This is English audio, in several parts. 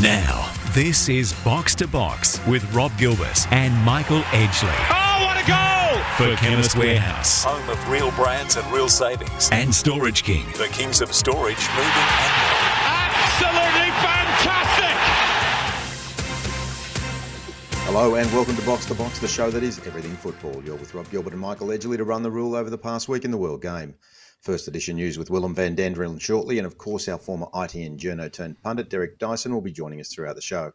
Now, this is Box to Box with Rob Gilbert and Michael Edgley. Oh, what a goal! For Chemist Warehouse Home of real brands and real savings. and Storage King. The kings of storage, moving and. Absolutely fantastic! Hello and welcome to Box to Box, the show that is everything football. You're with Rob Gilbert and Michael Edgley to run the rule over the past week in the World Game. First edition news with Willem van Danderen shortly, and of course our former ITN journo turned pundit Derek Dyson will be joining us throughout the show.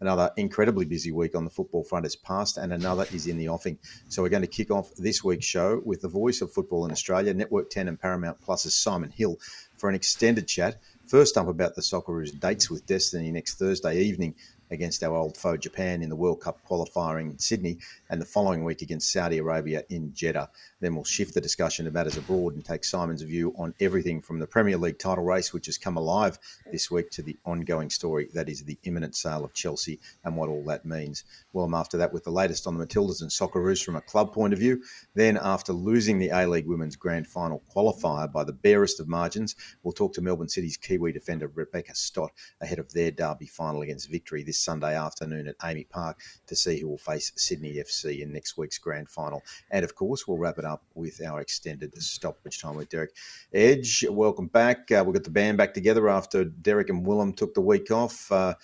Another incredibly busy week on the football front has passed, and another is in the offing. So we're going to kick off this week's show with the voice of football in Australia, Network 10 and Paramount Plus's Simon Hill, for an extended chat. First up about the Socceroos' dates with Destiny next Thursday evening against our old foe Japan in the World Cup qualifying in Sydney, and the following week against Saudi Arabia in Jeddah. Then we'll shift the discussion to matters abroad and take Simon's view on everything from the Premier League title race, which has come alive this week, to the ongoing story that is the imminent sale of Chelsea and what all that means. Well, I'm after that with the latest on the Matildas and Socceroos from a club point of view. Then, after losing the A League Women's Grand Final qualifier by the barest of margins, we'll talk to Melbourne City's Kiwi defender Rebecca Stott ahead of their derby final against Victory this Sunday afternoon at AAMI Park to see who will face Sydney FC in next week's grand final. And of course, we'll wrap it up with our extended stoppage time with Derek Edge. Welcome back. Uh, we've got the band back together after Derek and Willem took the week off. Uh,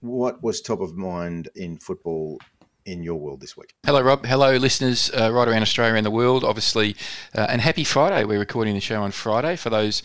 what was top of mind in football in your world this week? Hello, Rob. Hello, listeners uh, right around Australia and the world, obviously. Uh, and happy Friday. We're recording the show on Friday for those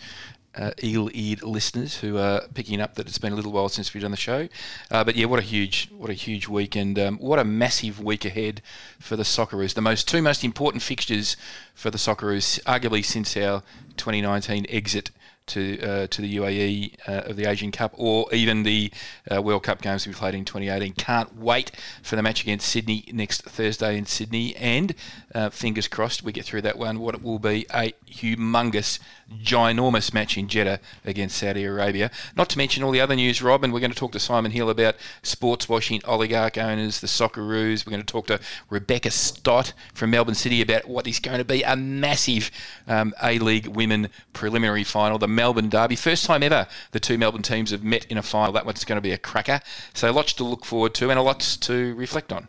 uh, eagle-eared listeners who are picking up that it's been a little while since we've done the show. Uh, but yeah, what a huge, what a huge week, and um, what a massive week ahead for the Socceroos. The most two most important fixtures for the Socceroos, arguably since our 2019 exit to uh, to the UAE uh, of the Asian Cup or even the uh, World Cup games we played in 2018. Can't wait for the match against Sydney next Thursday in Sydney, and uh, fingers crossed we get through that one. What it will be a humongous, ginormous match in Jeddah against Saudi Arabia. Not to mention all the other news, Rob, and we're going to talk to Simon Hill about sports washing, oligarch owners, the Socceroos. We're going to talk to Rebecca Stott from Melbourne City about what is going to be a massive um, A League Women preliminary final. The Melbourne Derby. First time ever the two Melbourne teams have met in a final. That one's going to be a cracker. So lots to look forward to and a lot to reflect on.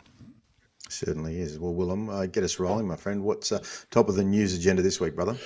Certainly is. Well, Willem, uh, get us rolling, my friend. What's uh, top of the news agenda this week, brother?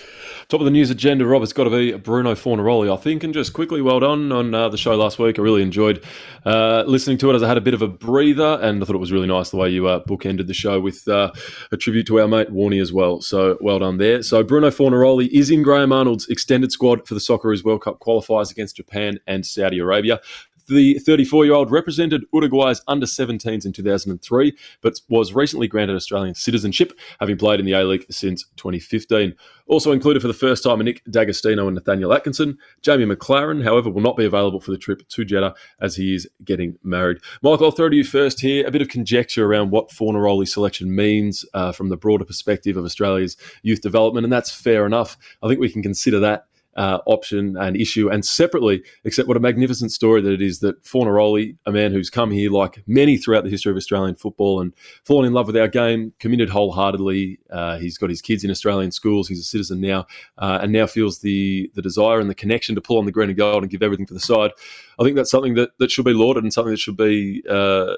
Top of the news agenda, Rob, it's got to be Bruno Fornaroli, I think. And just quickly, well done on uh, the show last week. I really enjoyed uh, listening to it as I had a bit of a breather, and I thought it was really nice the way you uh, bookended the show with uh, a tribute to our mate Warney as well. So well done there. So Bruno Fornaroli is in Graham Arnold's extended squad for the Socceroos World Cup qualifiers against Japan and Saudi Arabia. The 34 year old represented Uruguay's under 17s in 2003, but was recently granted Australian citizenship, having played in the A League since 2015. Also included for the first time are Nick D'Agostino and Nathaniel Atkinson. Jamie Maclaren, however, will not be available for the trip to Jeddah as he is getting married. Michael, I'll throw to you first here. A bit of conjecture around what Fornaroli's selection means uh, from the broader perspective of Australia's youth development, and that's fair enough. I think we can consider that uh, option and issue, and separately, except what a magnificent story that it is that Fornaroli, a man who's come here like many throughout the history of Australian football and fallen in love with our game, committed wholeheartedly. Uh, he's got his kids in Australian schools. He's a citizen now, uh, and now feels the the desire and the connection to pull on the green and gold and give everything for the side. I think that's something that, that should be lauded and something that should be uh,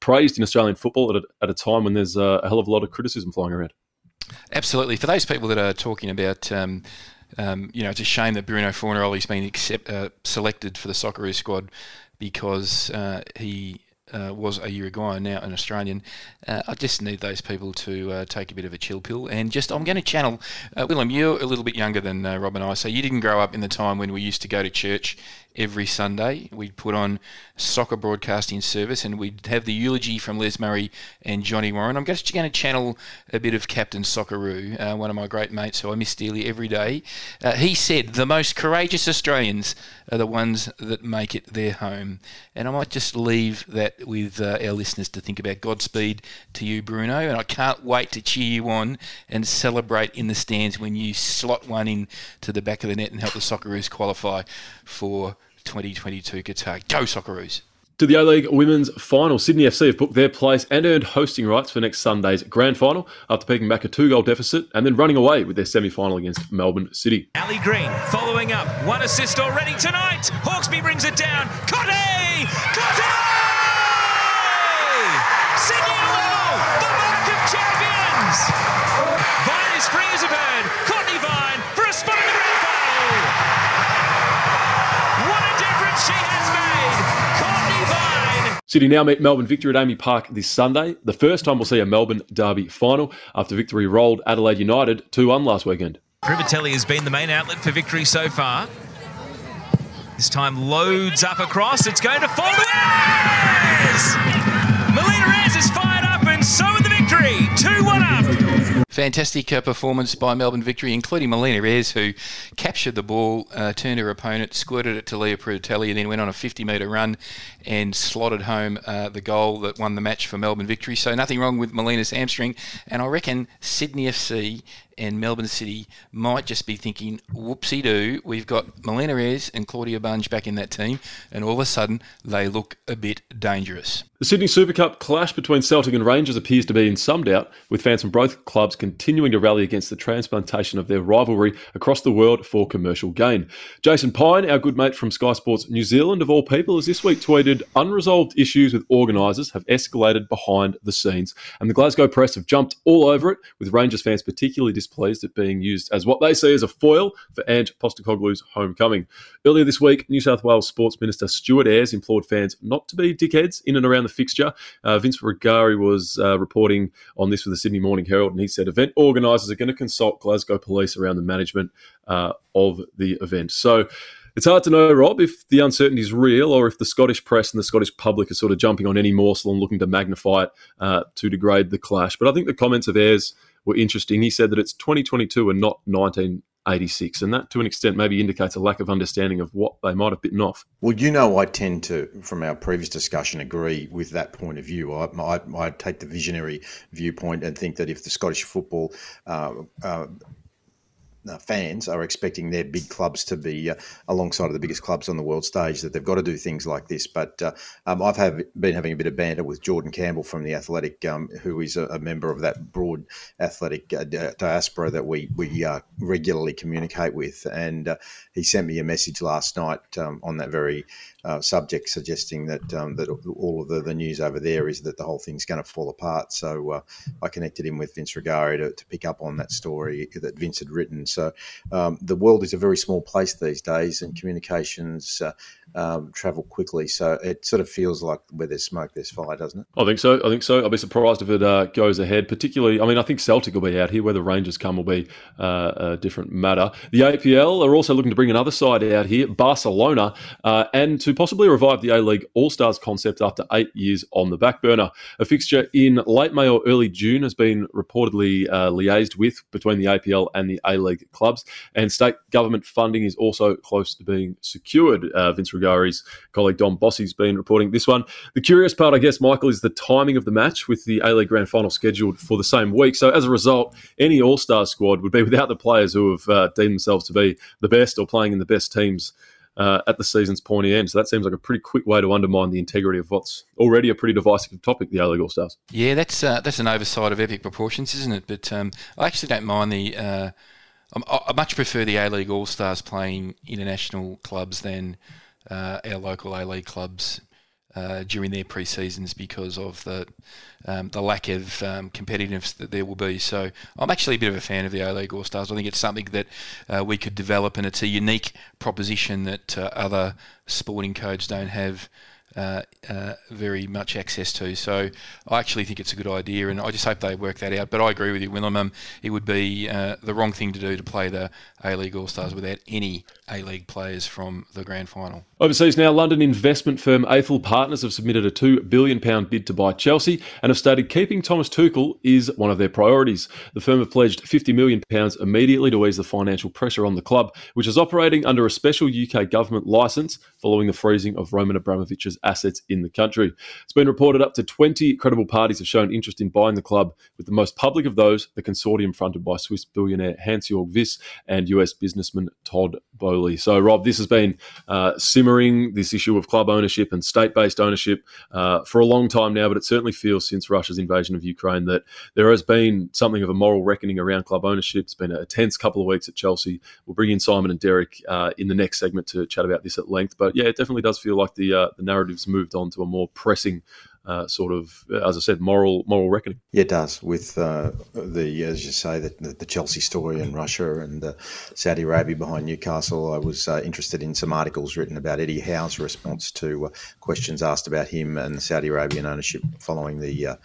praised in Australian football at a, at a time when there's a, a hell of a lot of criticism flying around. Absolutely. For those people that are talking about um, um, you know, it's a shame that Bruno Fornaroli's been accept, uh, selected for the Socceroos squad because uh, he uh, was a Uruguayan, now an Australian. Uh, I just need those people to uh, take a bit of a chill pill and just, I'm going to channel. Uh, Willem, you're a little bit younger than Rob and I, so you didn't grow up in the time when we used to go to church every Sunday. We'd put on soccer broadcasting service and we'd have the eulogy from Les Murray and Johnny Warren. I'm just going to channel a bit of Captain Socceroo, uh, one of my great mates who I miss dearly every day. Uh, he said, The most courageous Australians are the ones that make it their home. And I might just leave that with uh, our listeners to think about. Godspeed to you, Bruno. And I can't wait to cheer you on and celebrate in the stands when you slot one in to the back of the net and help the Socceroos qualify for 2022 Qatar. Go Socceroos! To the A League Women's Final, Sydney FC have booked their place and earned hosting rights for next Sunday's grand final after picking back a two goal deficit and then running away with their semi final against Melbourne City. Ali Green following up. One assist already tonight. Hawkesby brings it down. Cote! Cote! Sydney Low, the mark of champions! Vine is a bird. Now meet Melbourne Victory at AAMI Park this Sunday. The first time we'll see a Melbourne Derby final after Victory rolled Adelaide United 2 1 last weekend. Privitelli has been the main outlet for Victory so far. This time loads up across. It's going to fall to! Melina Ayres is fired up and so in the victory. 2 1 up. Fantastic uh, performance by Melbourne Victory, including Melina Ayres, who captured the ball, uh, turned her opponent, squirted it to Lia Privitelli, and then went on a 50 metre run and slotted home uh, the goal that won the match for Melbourne Victory. So nothing wrong with Melina's hamstring. And I reckon Sydney FC and Melbourne City might just be thinking, whoopsie doo, we've got Melina Ayres and Claudia Bunge back in that team, and all of a sudden they look a bit dangerous. The Sydney Super Cup clash between Celtic and Rangers appears to be in some doubt, with fans from both clubs continuing to rally against the transplantation of their rivalry across the world for commercial gain. Jason Pine, our good mate from Sky Sports New Zealand, of all people, has this week tweeted unresolved issues with organisers have escalated behind the scenes, and the Glasgow press have jumped all over it, with Rangers fans particularly displeased at being used as what they see as a foil for Ange Postecoglou's homecoming. Earlier this week, New South Wales Sports Minister Stuart Ayres implored fans not to be dickheads in and around the fixture. Uh, Vince Rugari was uh, reporting on this for the Sydney Morning Herald, and he said event organisers are going to consult Glasgow Police around the management uh, of the event. So, it's hard to know, Rob, if the uncertainty is real or if the Scottish press and the Scottish public are sort of jumping on any morsel and looking to magnify it uh, to degrade the clash. But I think the comments of Ayres were interesting. He said that it's 2022 and not 1986, and that to an extent maybe indicates a lack of understanding of what they might have bitten off. Well, you know, I tend to, from our previous discussion, agree with that point of view. I, I, I take the visionary viewpoint and think that if the Scottish football uh, uh, fans are expecting their big clubs to be uh, alongside of the biggest clubs on the world stage, that they've got to do things like this. But uh, um, I've have been having a bit of banter with Jordan Campbell from the Athletic, um, who is a, a, member of that broad athletic uh, diaspora that we we uh, regularly communicate with, and uh, he sent me a message last night um, on that very uh, subject, suggesting that um, that all of the, the news over there is that the whole thing's going to fall apart. So uh, I connected him with Vince Rugari to, to, pick up on that story that Vince had written. So um, the world is a very small place these days, and communications uh, um, travel quickly. So it sort of feels like where there's smoke, there's fire, doesn't it? I think so. I think so. I'll be surprised if it uh, goes ahead. Particularly, I mean, I think Celtic will be out here. Where the Rangers come will be uh, a different matter. The APL are also looking to bring another side out here, Barcelona, uh, and to possibly revive the A League All Stars concept after eight years on the back burner. A fixture in late May or early June has been reportedly uh, liaised with between the APL and the A League clubs, and state government funding is also close to being secured. Uh, Vince Rugari's colleague Dom Bossi's been reporting this one. The curious part, I guess, Michael, is the timing of the match with the A League Grand Final scheduled for the same week. So as a result, any All Star squad would be without the players who have uh, deemed themselves to be the best or playing in the best teams uh, at the season's pointy end. So that seems like a pretty quick way to undermine the integrity of what's already a pretty divisive topic, the A League All Stars. Yeah, that's uh, that's an oversight of epic proportions, isn't it? But um, I actually don't mind the. Uh, I much prefer the A League All Stars playing international clubs than uh, our local A League clubs uh, during their pre-seasons because of the um, the lack of um, competitiveness that there will be. So I'm actually a bit of a fan of the A League All Stars. I think it's something that uh, we could develop, and it's a unique proposition that uh, other sporting codes don't have. Uh, uh, very much access to. So I actually think it's a good idea, and I just hope they work that out. But I agree with you, Willem. Um, it would be uh, the wrong thing to do to play the A League All Stars without any A League players from the grand final. Overseas now, London investment firm Aethel Partners have submitted a £2 billion bid to buy Chelsea and have stated keeping Thomas Tuchel is one of their priorities. The firm have pledged £50 million immediately to ease the financial pressure on the club, which is operating under a special UK government licence following the freezing of Roman Abramovich's assets in the country. It's been reported up to 20 credible parties have shown interest in buying the club, with the most public of those the consortium fronted by Swiss billionaire Hans-Jörg Wyss and US businessman Todd Boehly. So, Rob, this has been uh, simmering, this issue of club ownership and state-based ownership uh, for a long time now, but it certainly feels since Russia's invasion of Ukraine that there has been something of a moral reckoning around club ownership. It's been a tense couple of weeks at Chelsea. We'll bring in Simon and Derek uh, in the next segment to chat about this at length. But yeah, it definitely does feel like the uh, the narrative's moved on to a more pressing uh, sort of, as I said, moral moral reckoning. Yeah, it does. With uh, the, as you say, the, the, Chelsea story and Russia and uh, Saudi Arabia behind Newcastle, I was uh, interested in some articles written about Eddie Howe's response to uh, questions asked about him and Saudi Arabian ownership following the uh,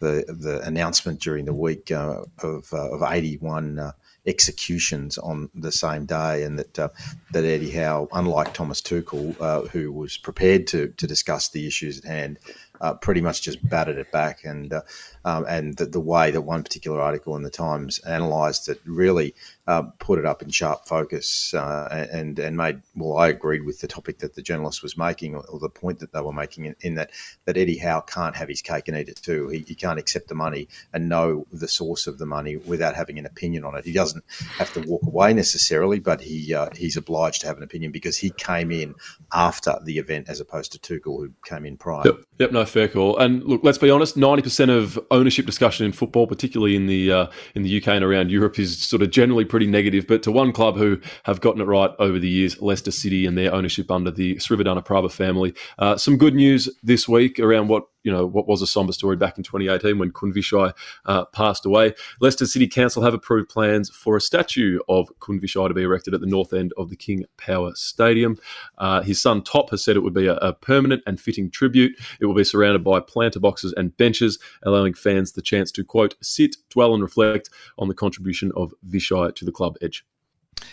the, the announcement during the week of of 81 executions on the same day, and that uh, that Eddie Howe, unlike Thomas Tuchel, uh, who was prepared to to discuss the issues at hand, uh, pretty much just batted it back. And uh, um, and the, the, way that one particular article in the Times analysed it really uh, put it up in sharp focus uh, and and made well, I agreed with the topic that the journalist was making or, or the point that they were making in, in, that that Eddie Howe can't have his cake and eat it too. He, he can't accept the money and know the source of the money without having an opinion on it. He doesn't have to walk away necessarily, but he uh, he's obliged to have an opinion because he came in after the event as opposed to Tuchel who came in prior. Yep, yep no fair call. And look, let's be honest, ninety percent of ownership discussion in football, particularly in the uh, in the UK and around Europe, is sort of generally pretty negative. But to one club who have gotten it right over the years, Leicester City and their ownership under the Srivadhanaprabha family, uh, some good news this week around what you know what was a somber story back in 2018 when Khun Vichai uh, passed away. Leicester City Council have approved plans for a statue of Khun Vichai to be erected at the north end of the King Power Stadium. Uh, his son Top has said it would be a, a, permanent and fitting tribute. It will be surrounded by planter boxes and benches, allowing fans the chance to quote sit, dwell, and reflect on the contribution of Vichai to the club edge.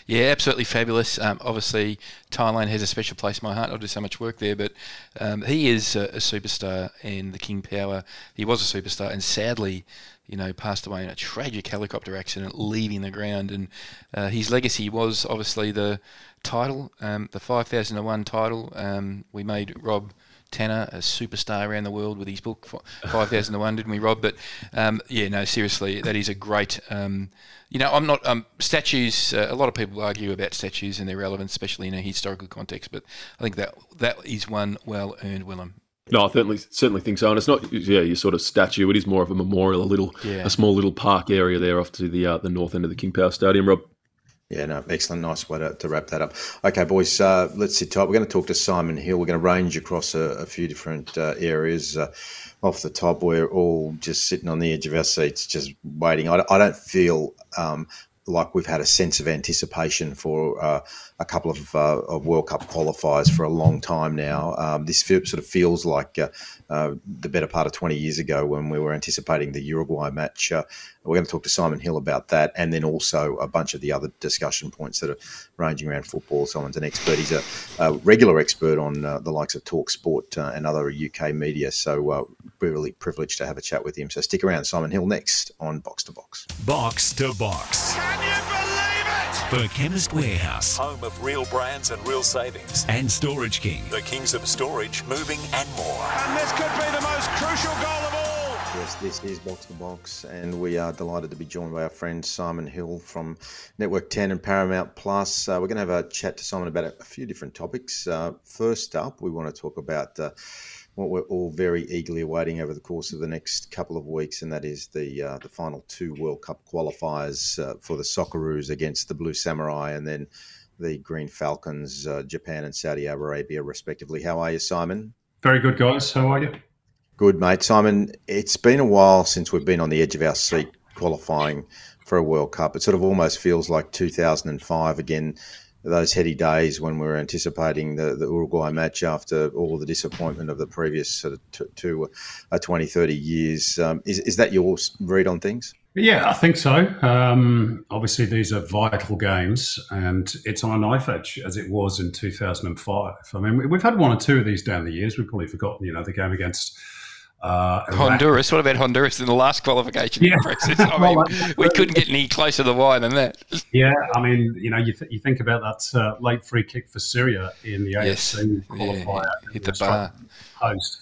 Yeah, absolutely fabulous. Um, obviously, Thailand has a special place in my heart. I do so much work there, but um, he is a, a, superstar and the King Power. He was a superstar, and sadly, you know, passed away in a tragic helicopter accident, leaving the ground. And uh, his legacy was obviously the title, um, the 5001 title. Um, we made Rob. Tanner, a superstar around the world with his book 5001, didn't we, Rob? But um, yeah, no, seriously, that is a great um, you know, I'm not um, statues. Uh, a lot of people argue about statues and their relevance, especially in a historical context. But I think that that is one well earned, Willem. No, I certainly certainly think so. And it's not yeah, your sort of statue. It is more of a memorial, a little, yeah. a small little park area there off to the uh, the north end of the King Power Stadium. Rob. Yeah, no, excellent. Nice way to, to wrap that up. Okay, boys, uh, let's sit tight. We're going to talk to Simon Hill. We're going to range across a, a few different uh, areas. Uh, off the top, we're all just sitting on the edge of our seats, just waiting. I, I don't feel um, like we've had a sense of anticipation for uh, a couple of, uh, of, World Cup qualifiers for a long time now. Um, this sort of feels like uh, uh, the better part of 20 years ago when we were anticipating the Uruguay match. Uh, we're going to talk to Simon Hill about that and then also a bunch of the other discussion points that are ranging around football. Simon's an expert. He's a, a regular expert on uh, the likes of Talk Sport and other UK media. So we're really privileged to have a chat with him. So stick around. Simon Hill next on Box to Box. Box to Box. Can you believe it? For Chemist Warehouse. Home of real brands and real savings. And Storage King. The kings of storage, moving and more. And this could be the most crucial goal of all. Yes, this is Box to Box, and we are delighted to be joined by our friend Simon Hill from Network 10 and Paramount Plus. Uh, we're going to have a chat to Simon about a, a few different topics. Uh, first up, we want to talk about uh, what we're all very eagerly awaiting over the course of the next couple of weeks, and that is the uh, the final two World Cup qualifiers uh, for the Socceroos against the Blue Samurai, and then the Green Falcons, uh, Japan and Saudi Arabia, respectively. How are you, Simon? Very good, guys. How are you? Good, mate. Simon, it's been a while since we've been on the edge of our seat qualifying for a World Cup. It sort of almost feels like 2005 again those heady days when we were anticipating the, the Uruguay match after all the disappointment of the previous sort of two, uh, 20, 30 years. Um, is, is that your read on things? Yeah, I think so. Um, obviously, these are vital games, and it's on a knife edge as it was in 2005. I mean, we've had one or two of these down the years. We've probably forgotten, you know, the game against uh, Honduras. What about Honduras in the last qualification yeah. process? I mean, well, we couldn't get any closer to the wire than that. yeah, I mean, you know, you, th- you think about that uh, late free kick for Syria in the yes. AFC qualifier, yeah, hit the bar host.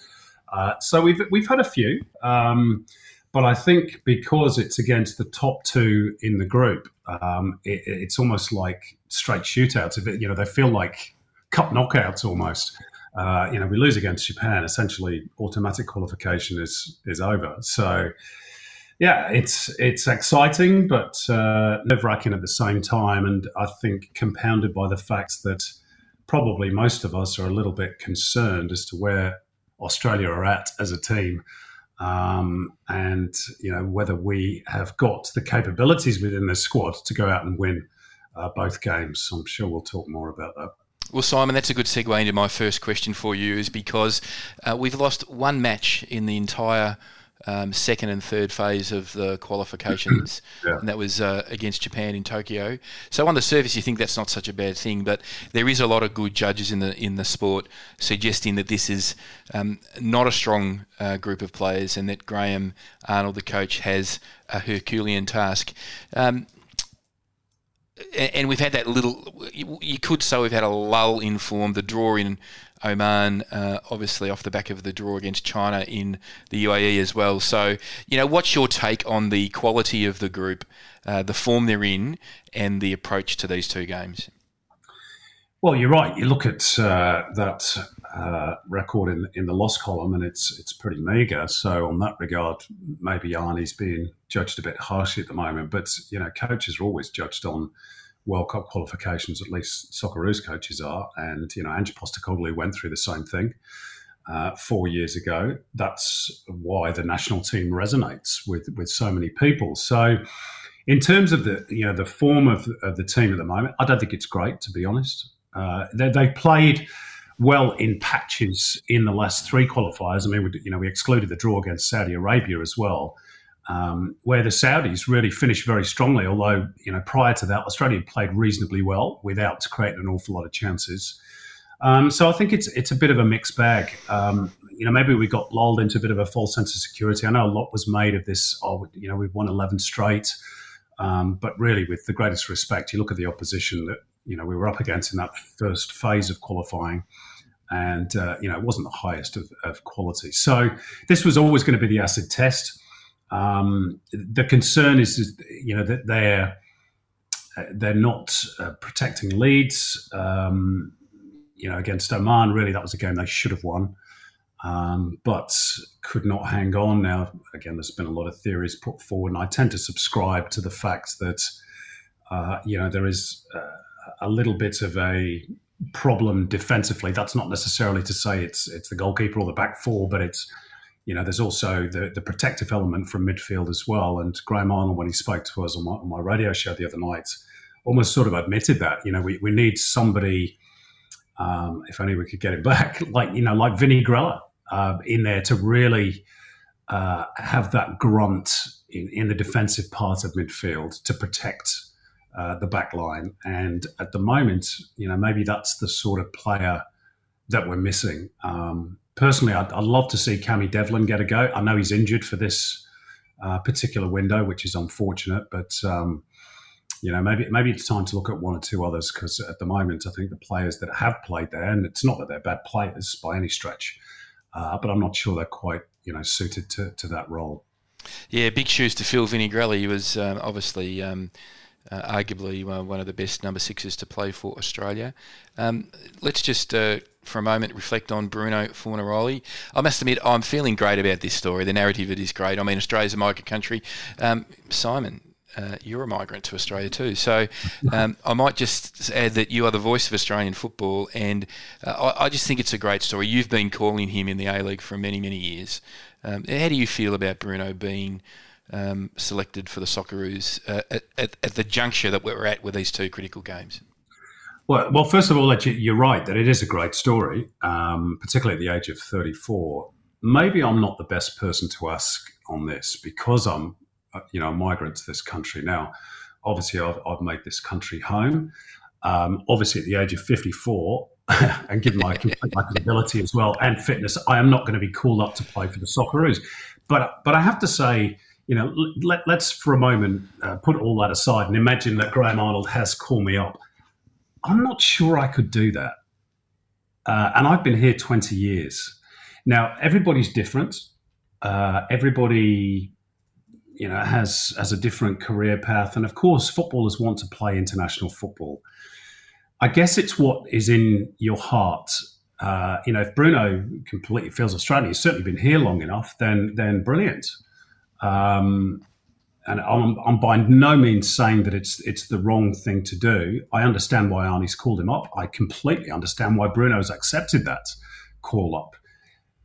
Uh, so we've we've had a few, um, but I think because it's against the top two in the group, um, it, it's almost like straight shootouts. If it, you know, they feel like cup knockouts almost uh, you know, we lose against Japan, essentially automatic qualification is is over. So, yeah, it's it's exciting, but uh, nerve wracking at the same time, and I think compounded by the fact that probably most of us are a little bit concerned as to where Australia are at as a team. Um, and you know whether we have got the capabilities within the squad to go out and win uh, both games. I'm sure we'll talk more about that. Well, Simon, that's a good segue into my first question for you, is because uh, we've lost one match in the entire um, second and third phase of the qualifications, yeah. and that was uh, against Japan in Tokyo. So on the surface, you think that's not such a bad thing, but there is a lot of good judges in the in the sport suggesting that this is um, not a strong uh, group of players, and that Graham Arnold, the coach, has a Herculean task. Um, and we've had that little. You could say we've had a lull in form. The draw in Oman, uh, obviously off the back of the draw against China in the UAE as well. So, you know, what's your take on the quality of the group, uh, the form they're in, and the approach to these two games? Well, you're right. You look at uh, that uh, record in in the loss column, and it's it's pretty meagre. So, on that regard, maybe Arnie's being judged a bit harshly at the moment. But you know, coaches are always judged on World Cup qualifications, at least Socceroos coaches are. And, you know, Ange Postecoglou went through the same thing uh, four years ago. That's why the national team resonates with, with so many people. So, in terms of the, you know, the form of, of the team at the moment, I don't think it's great, to be honest. Uh, they, they played well in patches in the last three qualifiers. I mean, we, you know, we excluded the draw against Saudi Arabia as well um, where the Saudis really finished very strongly. Although you know prior to that, Australia played reasonably well without creating an awful lot of chances. Um, so I think it's it's a bit of a mixed bag. Um, you know, maybe we got lulled into a bit of a false sense of security. I know a lot was made of this. Oh, you know, we've won eleven straight, um, but really, with the greatest respect, you look at the opposition that you know we were up against in that first phase of qualifying and uh, you know it wasn't the highest of, of, quality. So this was always going to be the acid test. Um, the concern is, you know, that they're they're not uh, protecting leads. Um, you know, against Oman, really, that was a game they should have won, um, but could not hang on. Now, again, there's been a lot of theories put forward, and I tend to subscribe to the fact that, uh, you know, there is uh, a little bit of a problem defensively. That's not necessarily to say it's it's the goalkeeper or the back four, but it's you know, there's also the, the protective element from midfield as well. And Graham Arnold, when he spoke to us on my, on my radio show the other night, almost sort of admitted that, you know, we, we need somebody, um, if only we could get him back, like, you know, like Vinny Grella uh, in there to really uh, have that grunt in, in the defensive part of midfield to protect uh, the back line. And at the moment, you know, maybe that's the sort of player that we're missing. Um, personally, I'd, I'd, love to see Cammy Devlin get a go. I know he's injured for this uh, particular window, which is unfortunate, but um, you know maybe maybe it's time to look at one or two others because at the moment I think the players that have played there, and it's not that they're bad players by any stretch, uh, but I'm not sure they're quite you know suited to, to that role. Yeah, big shoes to fill. Vinny Grella, he was um, obviously. Um, arguably uh, one of the best number sixes to play for Australia. Um, let's just uh, for a moment reflect on Bruno Fornaroli. I must admit, I'm feeling great about this story. The narrative it is great. I mean, Australia's a migrant country. Um, Simon, uh, you're a migrant to Australia too. So um, I might just add that you are the voice of Australian football, and uh, I, I, just think it's a great story. You've been calling him in the A League for many, many years. Um, how do you feel about Bruno being um, selected for the Socceroos uh, at, at, at the juncture that we're at with these two critical games? Well, well, first of all, you're right that it is a great story, um, particularly at the age of 34. Maybe I'm not the best person to ask on this because I'm, uh, you know, a migrant to this country now. Obviously, I've, I've made this country home. Um, obviously, at the age of 54, and given my, my ability as well and fitness, I am not going to be called up to play for the Socceroos. But but I have to say, you know, let, us for a moment uh, put all that aside and imagine that Graham Arnold has called me up I'm not sure I could do that. Uh, and I've been here 20 years. Now, everybody's different. Uh, everybody, you know, has has a different career path, and of course, footballers want to play international football. I guess it's what is in your heart. Uh, you know, if Bruno completely feels Australian, he's certainly been here long enough, then then brilliant. Um, and I'm, I'm, by no means saying that it's it's the wrong thing to do. I understand why Arnie's called him up. I completely understand why Bruno's accepted that call up.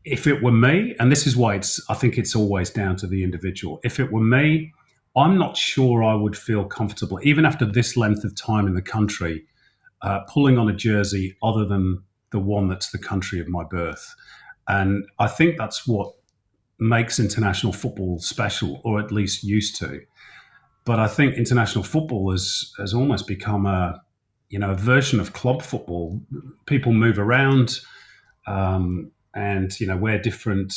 if it were me, and this is why it's, I think it's always down to the individual. If it were me, I'm not sure I would feel comfortable, even after this length of time in the country, uh, pulling on a jersey other than the one that's the country of my birth. And I think that's what makes international football special, or at least used to. But I think international football has has almost become a you know a version of club football. People move around um, and you know wear different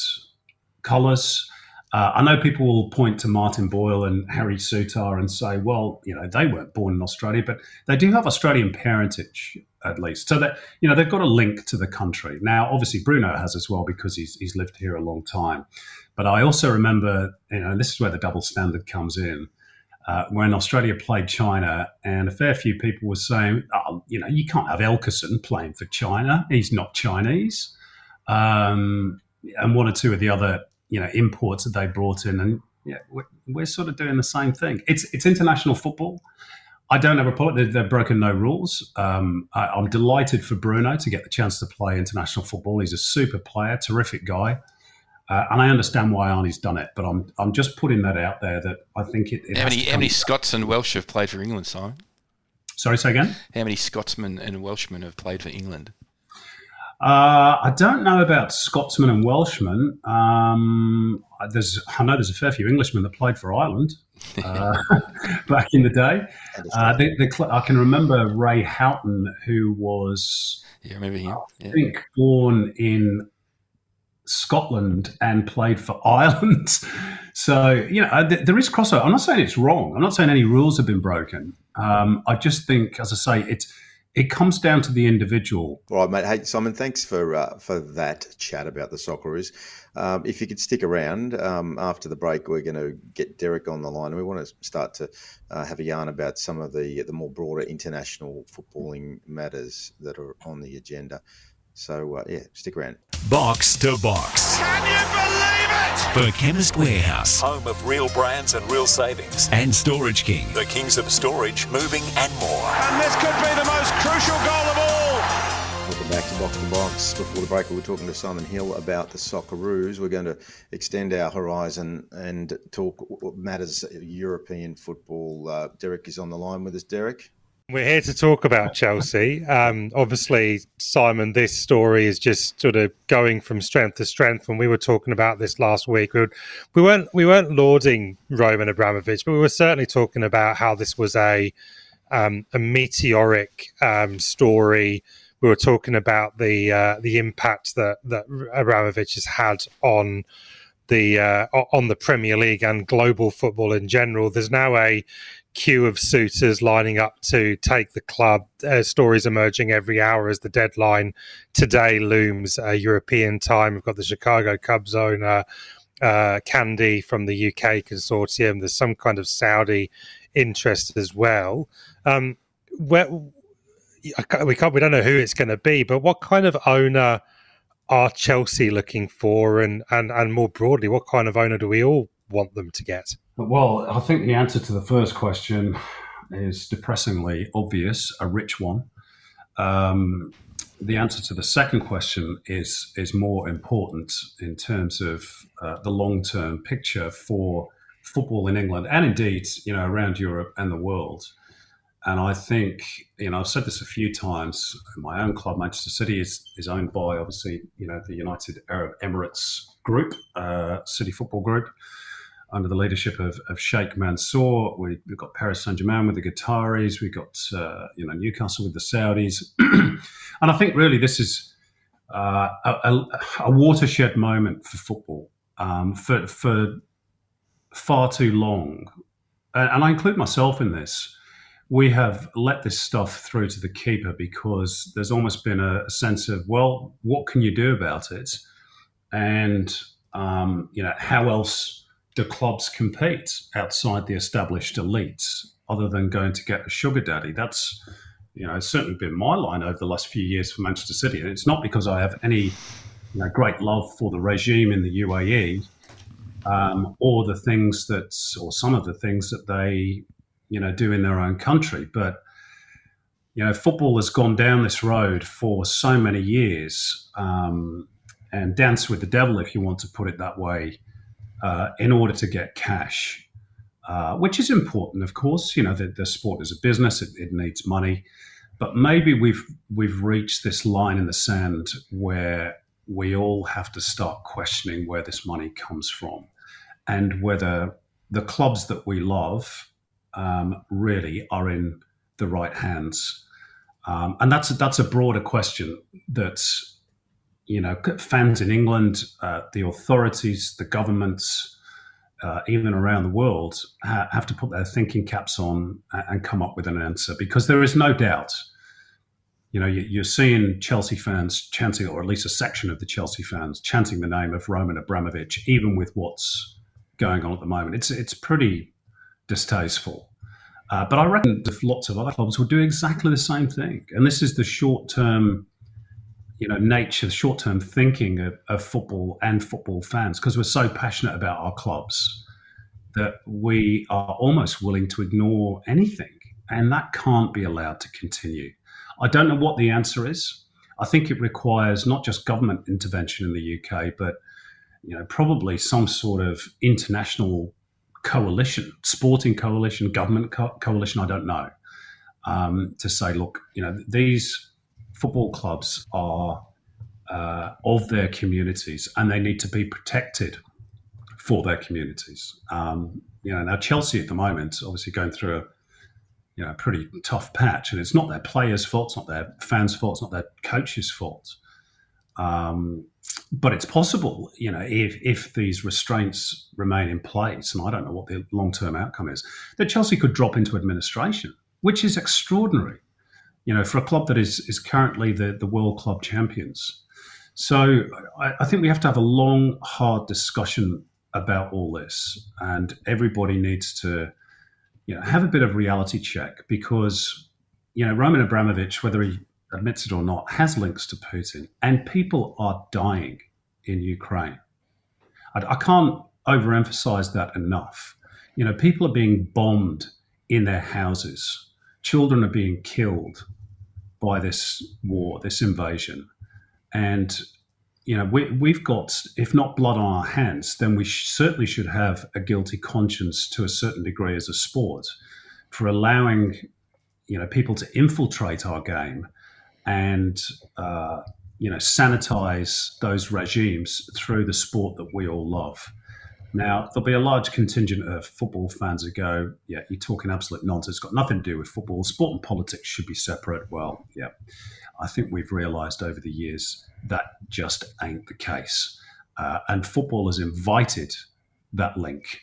colours. Uh, I know people will point to Martin Boyle and Harry Souttar and say, well, you know, they weren't born in Australia, but they do have Australian parentage at least. So that, you know, they've got a link to the country. Now, obviously, Bruno has as well because he's, he's lived here a long time. But I also remember, you know, this is where the double standard comes in. Uh, when Australia played China, and a fair few people were saying, oh, you know, you can't have Elkeson playing for China. He's not Chinese. Um, and one or two of the other you know imports that they brought in, and yeah, we're, we're sort of doing the same thing. It's it's international football. I don't have a problem. They've broken no rules. Um, I, am delighted for Bruno to get the chance to play international football. He's a super player, terrific guy, uh, and I understand why Arnie's done it. But I'm I'm just putting that out there that I think it. it how many how many Scots and Welsh have played for England, Simon? Sorry, say again. How many Scotsmen and Welshmen have played for England? Uh, I don't know about Scotsmen and Welshmen. Um, there's, I know there's a fair few Englishmen that played for Ireland uh, back in the day. Uh, the, the, I can remember Ray Houghton, who was, yeah, remember him. Yeah. I think born in Scotland and played for Ireland. so you know, uh, there is crossover. I'm not saying it's wrong. I'm not saying any rules have been broken. Um, I just think, as I say, it's it comes down to the individual. All right, mate. Hey, Simon, thanks for uh, for that chat about the Socceroos. Um, if you could stick around um, after the break, we're going to get Derek on the line, we want to start to uh, have a yarn about some of the the more broader international footballing matters that are on the agenda. So uh, yeah, stick around. Box to box. Can you believe it? For Chemist Warehouse. Home of real brands and real savings. And Storage King. The kings of storage, moving and more. And this could be the most crucial goal of all. Welcome back to Box to Box. Before the break, we were talking to Simon Hill about the Socceroos. We're going to extend our horizon and talk what matters European football. Uh, Derek is on the line with us. Derek? We're here to talk about Chelsea. Um, obviously, Simon, this story is just sort of going from strength to strength. When we were talking about this last week, we, we weren't we weren't lauding Roman Abramovich, but we were certainly talking about how this was a um, a meteoric um, story. We were talking about the uh, the impact that that Abramovich has had on the uh, on the Premier League and global football in general. There's now a queue of suitors lining up to take the club. Uh, stories emerging every hour as the deadline today looms. Uh, European time. We've got the Chicago Cubs owner, uh, Candy from the UK consortium. There's some kind of Saudi interest as well. Um, where, we can't. We don't know who it's going to be, but what kind of owner are Chelsea looking for, and and and more broadly, what kind of owner do we all want them to get? Well, I think the answer to the first question is depressingly obvious, a rich one. Um, the answer to the second question is is more important in terms of uh, the long term picture for football in England and indeed you know around Europe and the world. And I think you know I've said this a few times. My own club, Manchester City, is is owned by obviously you know the United Arab Emirates Group, uh, City Football Group under the leadership of, of Sheikh Mansour. We, have got Paris Saint Germain with the Qataris. We've got uh, you know Newcastle with the Saudis, and I think really this is uh, a, a, watershed moment for football um, for for far too long, and, I include myself in this. We have let this stuff through to the keeper because there's almost been a, a sense of, well, what can you do about it? And um, you know, how else do clubs compete outside the established elites other than going to get a sugar daddy? That's you know, it's certainly been my line over the last few years for Manchester City. And it's not because I have any you know, great love for the regime in the UAE um, or the things that, or some of the things that they, you know, do in their own country. But, you know, football has gone down this road for so many years. Um, and dance with the devil, if you want to put it that way, uh, in order to get cash, uh, which is important, of course. You know, the, the sport is a business; it, it needs money, but maybe we've we've reached this line in the sand where we all have to start questioning where this money comes from and whether the clubs that we love um, really are in the right hands. Um, and that's a, that's a broader question that you know fans in England, uh, the authorities, the governments, uh, even around the world, ha- have to put their thinking caps on and come up with an answer because there is no doubt. You know, you're seeing Chelsea fans chanting, or at least a section of the Chelsea fans chanting the name of Roman Abramovich, even with what's going on at the moment. It's it's pretty distasteful. Uh, but I reckon lots of other clubs will do exactly the same thing. And this is the short term, you know, nature, short term thinking of, of football and football fans, because we're so passionate about our clubs that we are almost willing to ignore anything. And that can't be allowed to continue. I don't know what the answer is. I think it requires not just government intervention in the UK, but you know, probably some sort of international coalition, sporting coalition, government co- coalition, I don't know, um, to say, look, you know, these football clubs are uh, of their communities and they need to be protected for their communities. Um, you know, now Chelsea at the moment, obviously going through a you know, pretty tough patch, and it's not their players' fault, it's not their fans' fault, it's not their coaches' fault. Um, but it's possible, you know, if if these restraints remain in place, and I don't know what the long term outcome is, that Chelsea could drop into administration, which is extraordinary, you know, for a club that is is currently the the world club champions. So I, I think we have to have a long, hard discussion about all this, and everybody needs to, you know, have a bit of reality check because, you know, Roman Abramovich, whether he admits it or not, has links to Putin, and people are dying in Ukraine. I, I can't overemphasize that enough. You know, people are being bombed in their houses, children are being killed by this war, this invasion, and you know, we, we've got, if not blood on our hands, then we sh- certainly should have a guilty conscience to a certain degree as a sport for allowing, you know, people to infiltrate our game and uh, you know sanitize those regimes through the sport that we all love. Now there'll be a large contingent of football fans who go, "Yeah, you're talking absolute nonsense. It's got nothing to do with football. Sport and politics should be separate." Well, yeah, I think we've realised over the years that just ain't the case, uh, and football has invited that link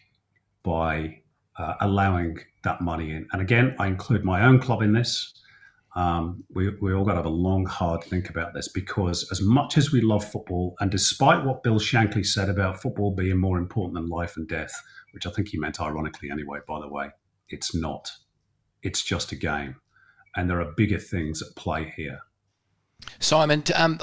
by uh, allowing that money in. And again, I include my own club in this. Um, we, we all got to have a long, hard think about this because, as much as we love football, and despite what Bill Shankly said about football being more important than life and death, which I think he meant ironically anyway, by the way, it's not. It's just a game. And there are bigger things at play here. Simon, um,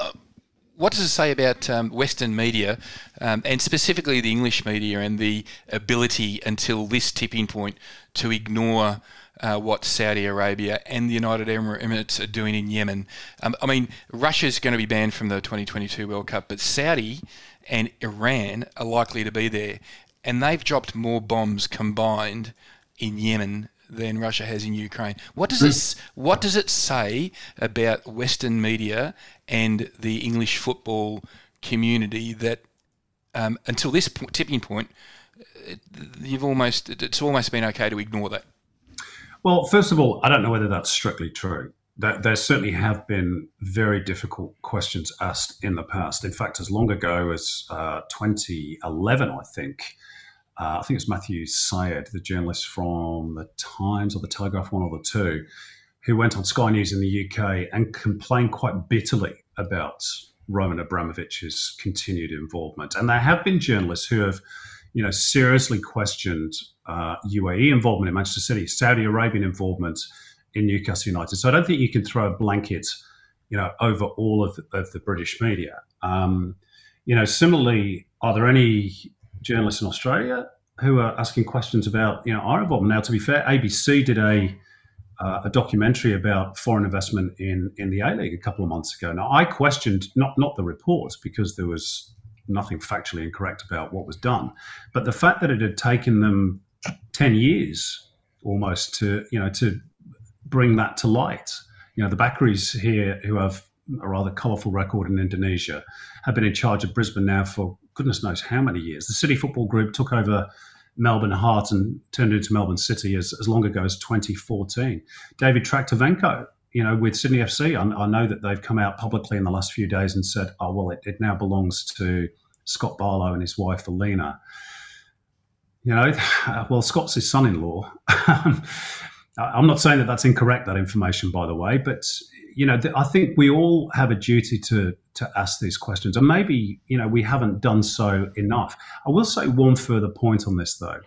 what does it say about um, Western media, um, and specifically the English media, and the ability until this tipping point to ignore? Uh, what Saudi Arabia and the United Emirates are doing in Yemen. Um, I mean, Russia's going to be banned from the 2022 World Cup, but Saudi and Iran are likely to be there. And they've dropped more bombs combined in Yemen than Russia has in Ukraine. What does this? What does it say about Western media and the English football community that um, until this tipping point, you've almost it's almost been okay to ignore that? Well, first of all, I don't know whether that's strictly true. There certainly have been very difficult questions asked in the past. In fact, as long ago as uh, 2011, I think, uh, I think it's Matthew Syed, the journalist from the Times or the Telegraph, one or the two, who went on Sky News in the UK and complained quite bitterly about Roman Abramovich's continued involvement. And there have been journalists who have you know, seriously questioned uh, UAE involvement in Manchester City, Saudi Arabian involvement in Newcastle United. So I don't think you can throw a blanket, you know, over all of the, of the British media. Um, you know, similarly, are there any journalists in Australia who are asking questions about, you know, our involvement? Now, to be fair, ABC did a uh, a documentary about foreign investment in, in the A League a couple of months ago. Now, I questioned not, not the reports because there was nothing factually incorrect about what was done, but the fact that it had taken them 10 years almost to, you know, to bring that to light. You know, the Bakries here who have a rather colourful record in Indonesia have been in charge of Brisbane now for goodness knows how many years. The City Football Group took over Melbourne Heart and turned into Melbourne City as, as long ago as 2014. David Traktovenko, you know, with Sydney FC, I, I, know that they've come out publicly in the last few days and said, oh, well, it, it now belongs to Scott Barlow and his wife, Alina. You know, well, Scott's his son in law. I'm not saying that that's incorrect, that information, by the way, but you know, I think we all have a duty to to ask these questions, and maybe you know we haven't done so enough. I will say one further point on this, though.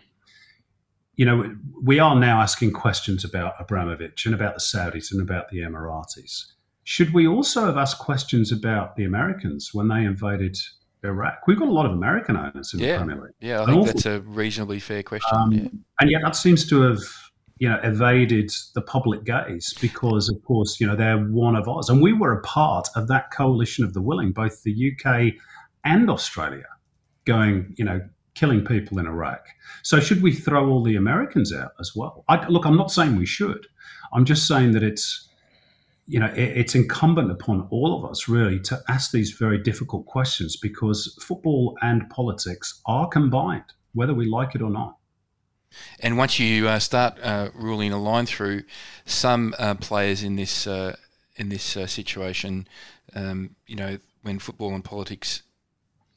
You know, we are now asking questions about Abramovich and about the Saudis and about the Emiratis. Should we also have asked questions about the Americans when they invaded Iraq? We've got a lot of American owners in yeah. the Premier League. Yeah, I think that's a reasonably fair question. Um, yeah. And yet, that seems to have you know, evaded the public gaze because, of course, you know, they're one of us. And we were a part of that coalition of the willing, both the UK and Australia, going, you know, killing people in Iraq. So should we throw all the Americans out as well? I, look, I'm not saying we should. I'm just saying that it's, you know, it, it's incumbent upon all of us really to ask these very difficult questions because football and politics are combined, whether we like it or not. And once you uh, start uh, ruling a line through, some uh, players in this uh, in this uh, situation, um, you know, when football and politics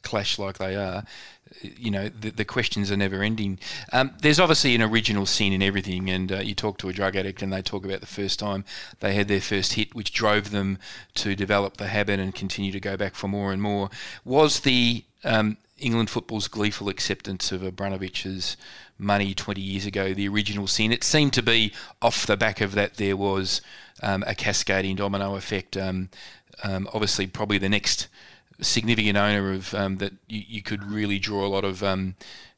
clash like they are, you know, the, the questions are never ending. Um, there's obviously an original sin in everything, and uh, you talk to a drug addict and they talk about the first time they had their first hit, which drove them to develop the habit and continue to go back for more and more. Was the um, England football's gleeful acceptance of Abramovich's money 20 years ago, the original sin. It seemed to be off the back of that there was um, a cascading domino effect. Um, um, obviously, probably the next significant owner of um, that you, you, could really draw a lot of um,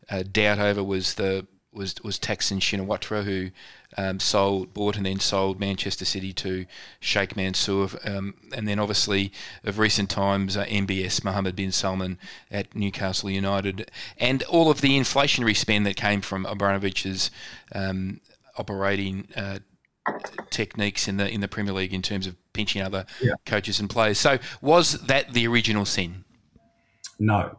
uh, doubt over was the was was Thaksin Shinawatra, who um, sold, bought, and then sold Manchester City to Sheikh Mansour, um, and then obviously of recent times uh, MBS Mohammed bin Salman at Newcastle United, and all of the inflationary spend that came from Abramovich's um, operating. Uh, techniques in the in the Premier League in terms of pinching other yeah. coaches and players. So was that the original sin? No,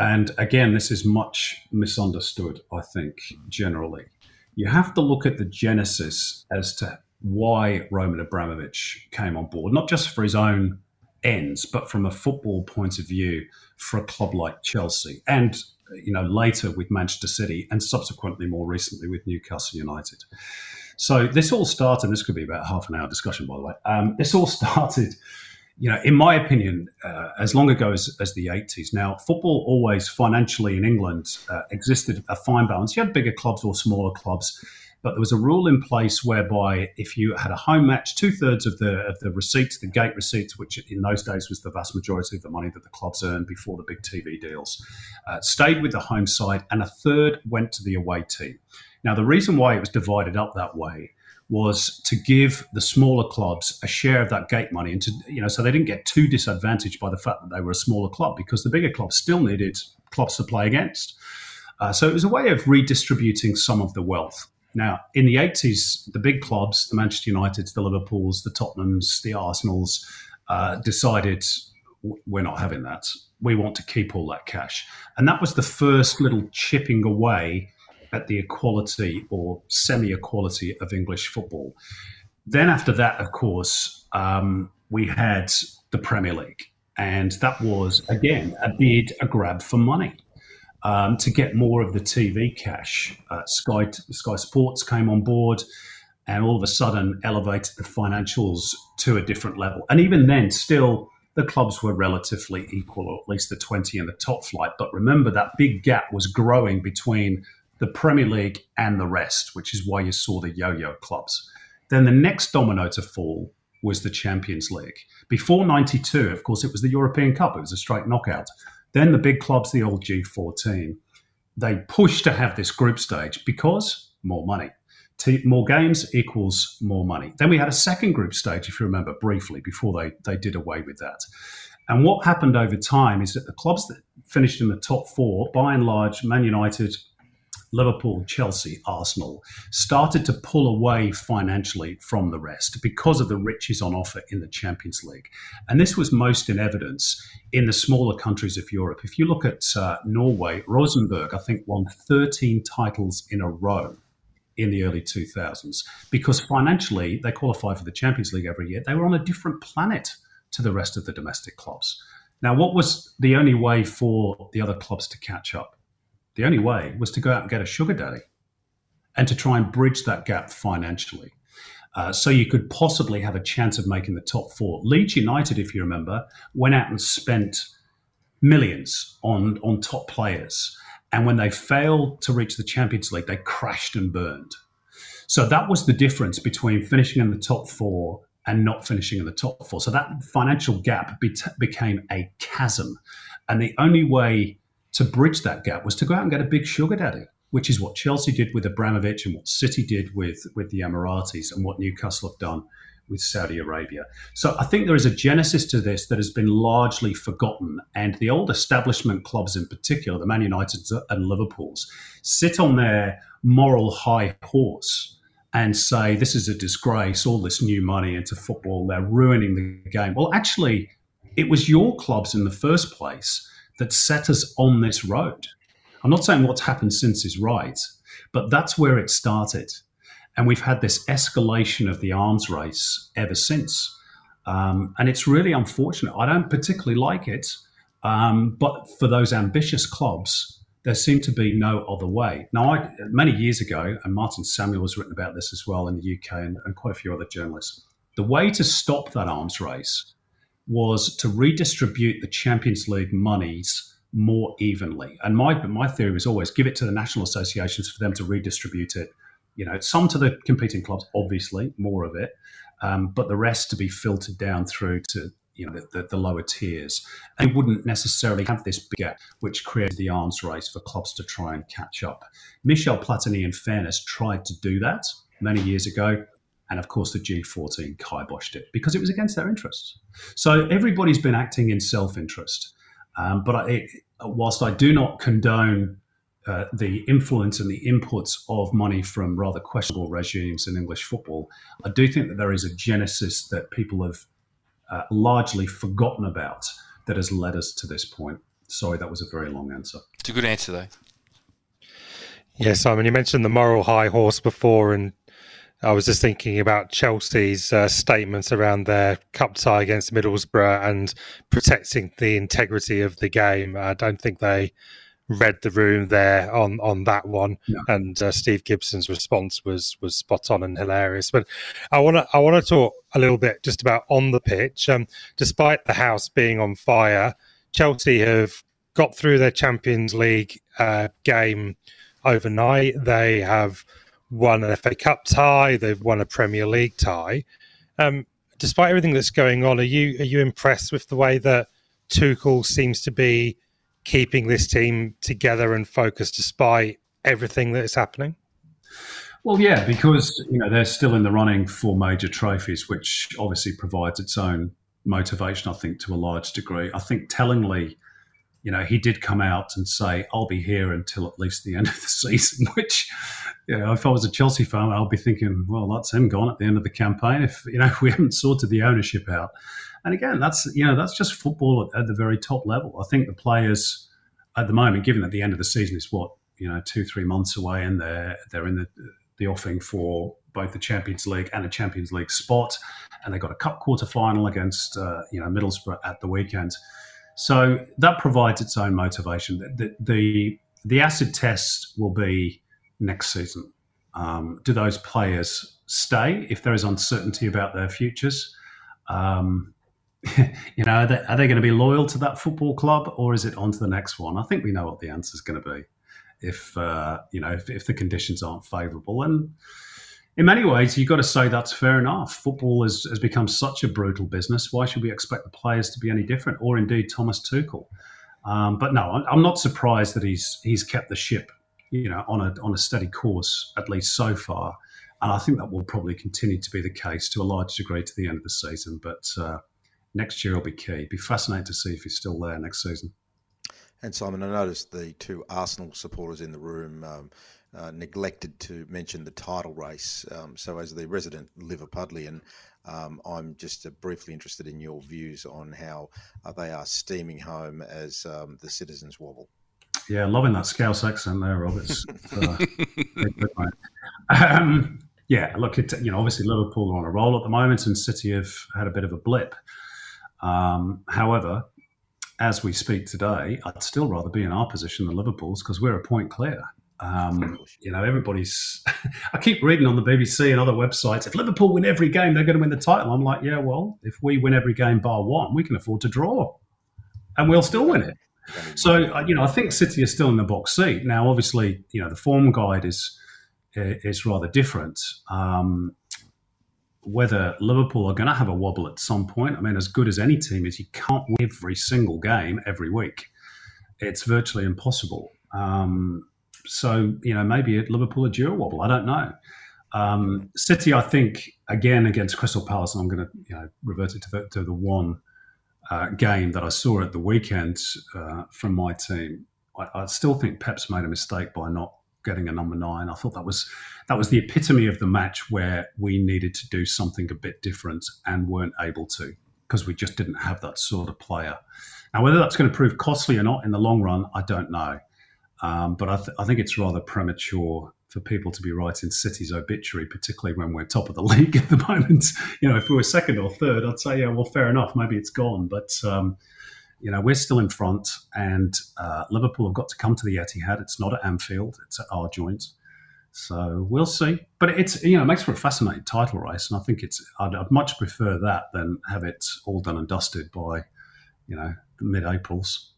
and again, this is much misunderstood. I think generally, you have to look at the genesis as to why Roman Abramovich came on board, not just for his own ends, but from a football point of view for a club like Chelsea, and you know later with Manchester City, and subsequently more recently with Newcastle United. So this all started. This could be about half an hour discussion, by the way. Um, this all started you know, in my opinion, uh, as long ago as, as the 80s. Now, football always financially in England uh, existed a fine balance. You had bigger clubs or smaller clubs, but there was a rule in place whereby if you had a home match, two thirds of the of the receipts, the gate receipts, which in those days was the vast majority of the money that the clubs earned before the big TV deals, uh, stayed with the home side, and a third went to the away team. Now, the reason why it was divided up that way was to give the smaller clubs a share of that gate money and to you know so they didn't get too disadvantaged by the fact that they were a smaller club because the bigger clubs still needed clubs to play against. Uh, so it was a way of redistributing some of the wealth. Now in the 80s the big clubs the manchester uniteds the liverpools the tottenhams the arsenals uh, decided we're not having that. We want to keep all that cash. And that was the first little chipping away at the equality or semi equality of English football. Then, after that, of course, um, we had the Premier League. And that was, again, a bid, a grab for money um, to get more of the TV cash. Uh, Sky, Sky Sports came on board and all of a sudden elevated the financials to a different level. And even then, still, the clubs were relatively equal, or at least the 20 in the top flight. But remember, that big gap was growing between the Premier League and the rest, which is why you saw the yo yo clubs. Then the next domino to fall was the Champions League. Before 92, of course, it was the European Cup, it was a straight knockout. Then the big clubs, the old G14, they pushed to have this group stage because more money. More games equals more money. Then we had a second group stage, if you remember briefly, before they, they did away with that. And what happened over time is that the clubs that finished in the top four, by and large, Man United, Liverpool, Chelsea, Arsenal, started to pull away financially from the rest because of the riches on offer in the Champions League. And this was most in evidence in the smaller countries of Europe. If you look at uh, Norway, Rosenborg, I think, won 13 titles in a row in the early 2000s because financially they qualified for the Champions League every year. They were on a different planet to the rest of the domestic clubs. Now, what was the only way for the other clubs to catch up? The only way was to go out and get a sugar daddy and to try and bridge that gap financially. Uh, so you could possibly have a chance of making the top four. Leeds United, if you remember, went out and spent millions on, on top players. And when they failed to reach the Champions League, they crashed and burned. So that was the difference between finishing in the top four and not finishing in the top four. So that financial gap be- became a chasm. And the only way to bridge that gap was to go out and get a big sugar daddy, which is what Chelsea did with Abramovich and what City did with, with the Emiratis and what Newcastle have done with Saudi Arabia. So I think there is a genesis to this that has been largely forgotten. And the old establishment clubs in particular, the Man United and Liverpools, sit on their moral high horse and say, this is a disgrace, all this new money into football, they're ruining the game. Well, actually, it was your clubs in the first place that set us on this road. I'm not saying what's happened since is right, but that's where it started. And we've had this escalation of the arms race ever since. Um, and it's really unfortunate. I don't particularly like it. Um, but for those ambitious clubs, there seemed to be no other way. Now, I, many years ago, and Martin Samuel has written about this as well in the UK and, and quite a few other journalists, the way to stop that arms race was to redistribute the Champions League monies more evenly. And my my theory was always give it to the national associations for them to redistribute it. You know, some to the competing clubs, obviously, more of it, um, but the rest to be filtered down through to you know the, the, lower tiers. And wouldn't necessarily have this gap, which created the arms race for clubs to try and catch up. Michel Platini, in fairness, tried to do that many years ago. And of course, the G14 kiboshed it because it was against their interests. So everybody's been acting in self interest. Um, but I, it, whilst I do not condone uh, the influence and the inputs of money from rather questionable regimes in English football, I do think that there is a genesis that people have uh, largely forgotten about that has led us to this point. Sorry, that was a very long answer. It's a good answer, though. Yeah, Simon, you mentioned the moral high horse before, and I was just thinking about Chelsea's uh, statements around their cup tie against Middlesbrough and protecting the integrity of the game. I don't think they read the room there on on that one. No. And uh, Steve Gibson's response was was spot on and hilarious. But I want to I want to talk a little bit just about on the pitch. Um, despite the house being on fire, Chelsea have got through their Champions League uh, game overnight. They have won an FA Cup tie. They've won a Premier League tie. Um, despite everything that's going on, are you are you impressed with the way that Tuchel seems to be keeping this team together and focused despite everything that is happening? Well, yeah, because you know they're still in the running for major trophies, which obviously provides its own motivation. I think to a large degree. I think tellingly, you know, he did come out and say, "I'll be here until at least the end of the season." Which, you know, if I was a Chelsea fan, I'll be thinking, "Well, that's him gone at the end of the campaign." If you know we haven't sorted the ownership out, and again, that's you know that's just football at, at the very top level. I think the players at the moment, given that the end of the season is what you know two three months away, and they're they're in the the offing for both the Champions League and a Champions League spot, and they got a cup quarter final against uh, you know Middlesbrough at the weekend. So that provides its own motivation. The, the, the acid test will be next season. Um, do those players stay if there is uncertainty about their futures? Um, you know, are they, are they, going to be loyal to that football club or is it on to the next one? I think we know what the answer is going to be if, uh, you know, if, if the conditions aren't favourable. And in many ways, you've got to say that's fair enough. Football has, has become such a brutal business. Why should we expect the players to be any different, or indeed Thomas Tuchel? Um, but no, I'm not surprised that he's he's kept the ship, you know, on a on a steady course at least so far. and I think that will probably continue to be the case to a large degree to the end of the season. But uh, next year will be key. Be fascinating to see if he's still there next season. And Simon, I noticed the two Arsenal supporters in the room um, uh, neglected to mention the title race. Um, so, as the resident Liverpudlian, um, I'm just uh, briefly interested in your views on how uh, they are steaming home as um, the citizens wobble. Yeah, loving that Scouse accent there, Rob. It's, uh, um, yeah, look, it, you know, obviously Liverpool are on a roll at the moment, and City have had a bit of a blip. Um, however, as we speak today, I'd still rather be in our position than Liverpool's because we're a point clear. Um, you know, everybody's. I keep reading on the BBC and other websites. If Liverpool win every game, they're going to win the title. I'm like, yeah, well, if we win every game bar one, we can afford to draw, and we'll still win it. So, uh, you know, I think City is still in the box seat now. Obviously, you know, the form guide is is rather different. Um, whether Liverpool are going to have a wobble at some point, I mean, as good as any team is, you can't win every single game every week. It's virtually impossible. Um, so you know maybe at Liverpool a dual wobble. I don't know. Um, City, I think again against Crystal Palace. I'm going to you know revert it to the, to the one uh, game that I saw at the weekend uh, from my team. I, I, still think Pep's made a mistake by not getting a number nine. I thought that was that was the epitome of the match where we needed to do something a bit different and weren't able to because we just didn't have that sort of player. Now, whether that's going to prove costly or not in the long run, I don't know. Um, but I, th- I, think it's rather premature for people to be writing City's obituary, particularly when we're top of the league at the moment. You know, if we were second or third, I'd say, yeah, well, fair enough, maybe it's gone. But um, you know, we're still in front, and uh, Liverpool have got to come to the Etihad. It's not at Anfield; it's at our joint. So we'll see. But it's you know, it makes for a fascinating title race, and I think it's. I'd, I'd much prefer that than have it all done and dusted by, you know, mid-April's.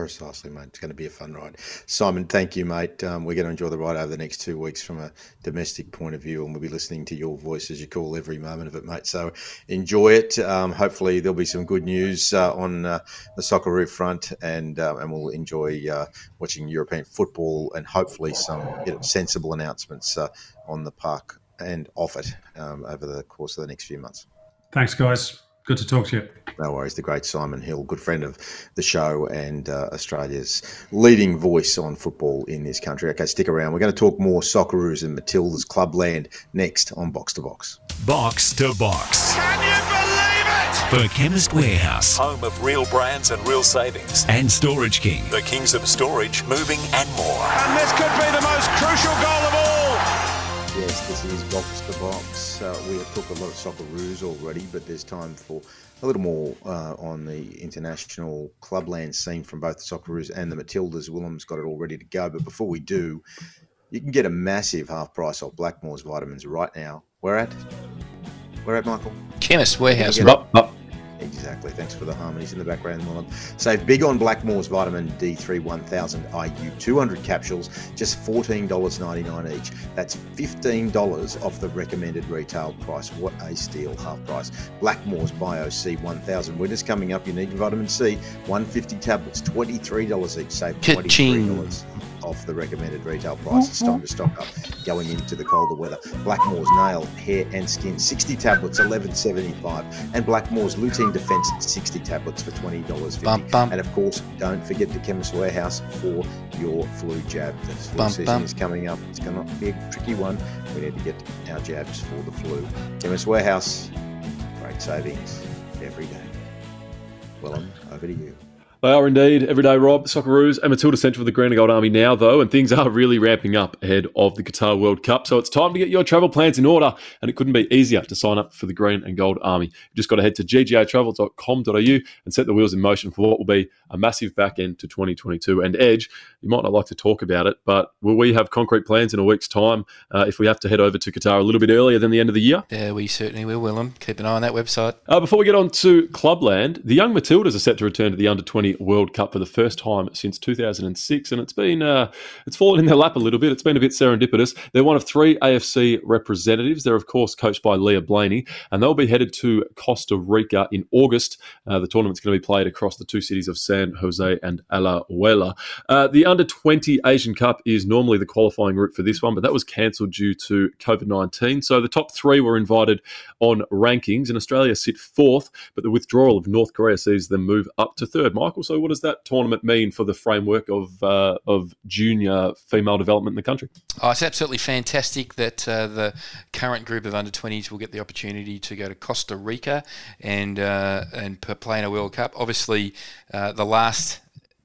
Precisely, mate. It's going to be a fun ride. Simon, thank you, mate. Um, we're going to enjoy the ride over the next two weeks from a domestic point of view, and we'll be listening to your voice as you call every moment of it, mate. So enjoy it. Um, hopefully, there'll be some good news uh, on uh, the Socceroo front, and uh, and we'll enjoy uh, watching European football and hopefully some you know, sensible announcements uh, on the park and off it um, over the course of the next few months. Thanks, guys. Good to talk to you. No worries. The great Simon Hill, good friend of the show and uh, Australia's leading voice on football in this country. Okay, stick around. We're going to talk more Socceroos and Matilda's Clubland next on Box to Box. Box to Box. Can you believe it? For Chemist Warehouse. Home of real brands and real savings. And Storage King. The kings of storage, moving and more. And this could be the most crucial goal of all. Yes, this is Box to Box. Uh, we have talked a lot of soccer Socceroos already, but there's time for a little more uh, on the international clubland scene from both the soccer Socceroos and the Matildas. Willem's got it all ready to go. But before we do, you can get a massive half price off Blackmores vitamins right now. Where at? Where at, Michael? Chemist Warehouse. Up, up. Exactly. Thanks for the harmonies in the background, Willem. Save big on Blackmore's Vitamin D3 1000 IU 200 capsules, just $14.99 each. That's $15 off the recommended retail price. What a steal, half price. Blackmore's Bio C 1000. Winter's coming up. You need your vitamin C. 150 tablets, $23 each. Save $23 off the recommended retail price. Mm-hmm. It's time to stock up going into the colder weather. Blackmore's nail, hair and skin, 60 tablets, 11.75, and Blackmore's lutein defense, 60 tablets for $20.50. Bum, bum. And of course, don't forget the Chemist Warehouse for your flu jab. The flu Bum, season is coming up. It's going to be a tricky one. We need to get our jabs for the flu. Chemist Warehouse, great savings every day. Well, over to you. They are indeed everyday Rob, Socceroos, and Matilda Central for the Green and Gold Army now, though, and things are really ramping up ahead of the Qatar World Cup. So it's time to get your travel plans in order, and it couldn't be easier to sign up for the Green and Gold Army. You just got to head to ggatravel.com.au and set the wheels in motion for what will be a massive back end to 2022. And Edge, you might not like to talk about it, but will we have concrete plans in a week's time uh, if we have to head over to Qatar a little bit earlier than the end of the year? Yeah, we certainly will, Willem. Keep an eye on that website. Uh, before we get on to Clubland, the young Matildas are set to return to the under 20 20 World Cup for the first time since 2006, and it's been uh, it's fallen in their lap a little bit. It's been a bit serendipitous. They're one of three AFC representatives. They're of course coached by Leah Blayney, and they'll be headed to Costa Rica in August. Uh, the tournament's going to be played across the two cities of San Jose and Alajuela. Uh, the Under 20 Asian Cup is normally the qualifying route for this one, but that was cancelled due to COVID 19. So the top three were invited on rankings, and Australia sit fourth, but the withdrawal of North Korea sees them move up to third. Michael, so what does that tournament mean for the framework of uh, of junior female development in the country? Oh, it's absolutely fantastic that uh, the current group of under 20s will get the opportunity to go to Costa Rica and uh, and play in a World Cup. Obviously, uh, the last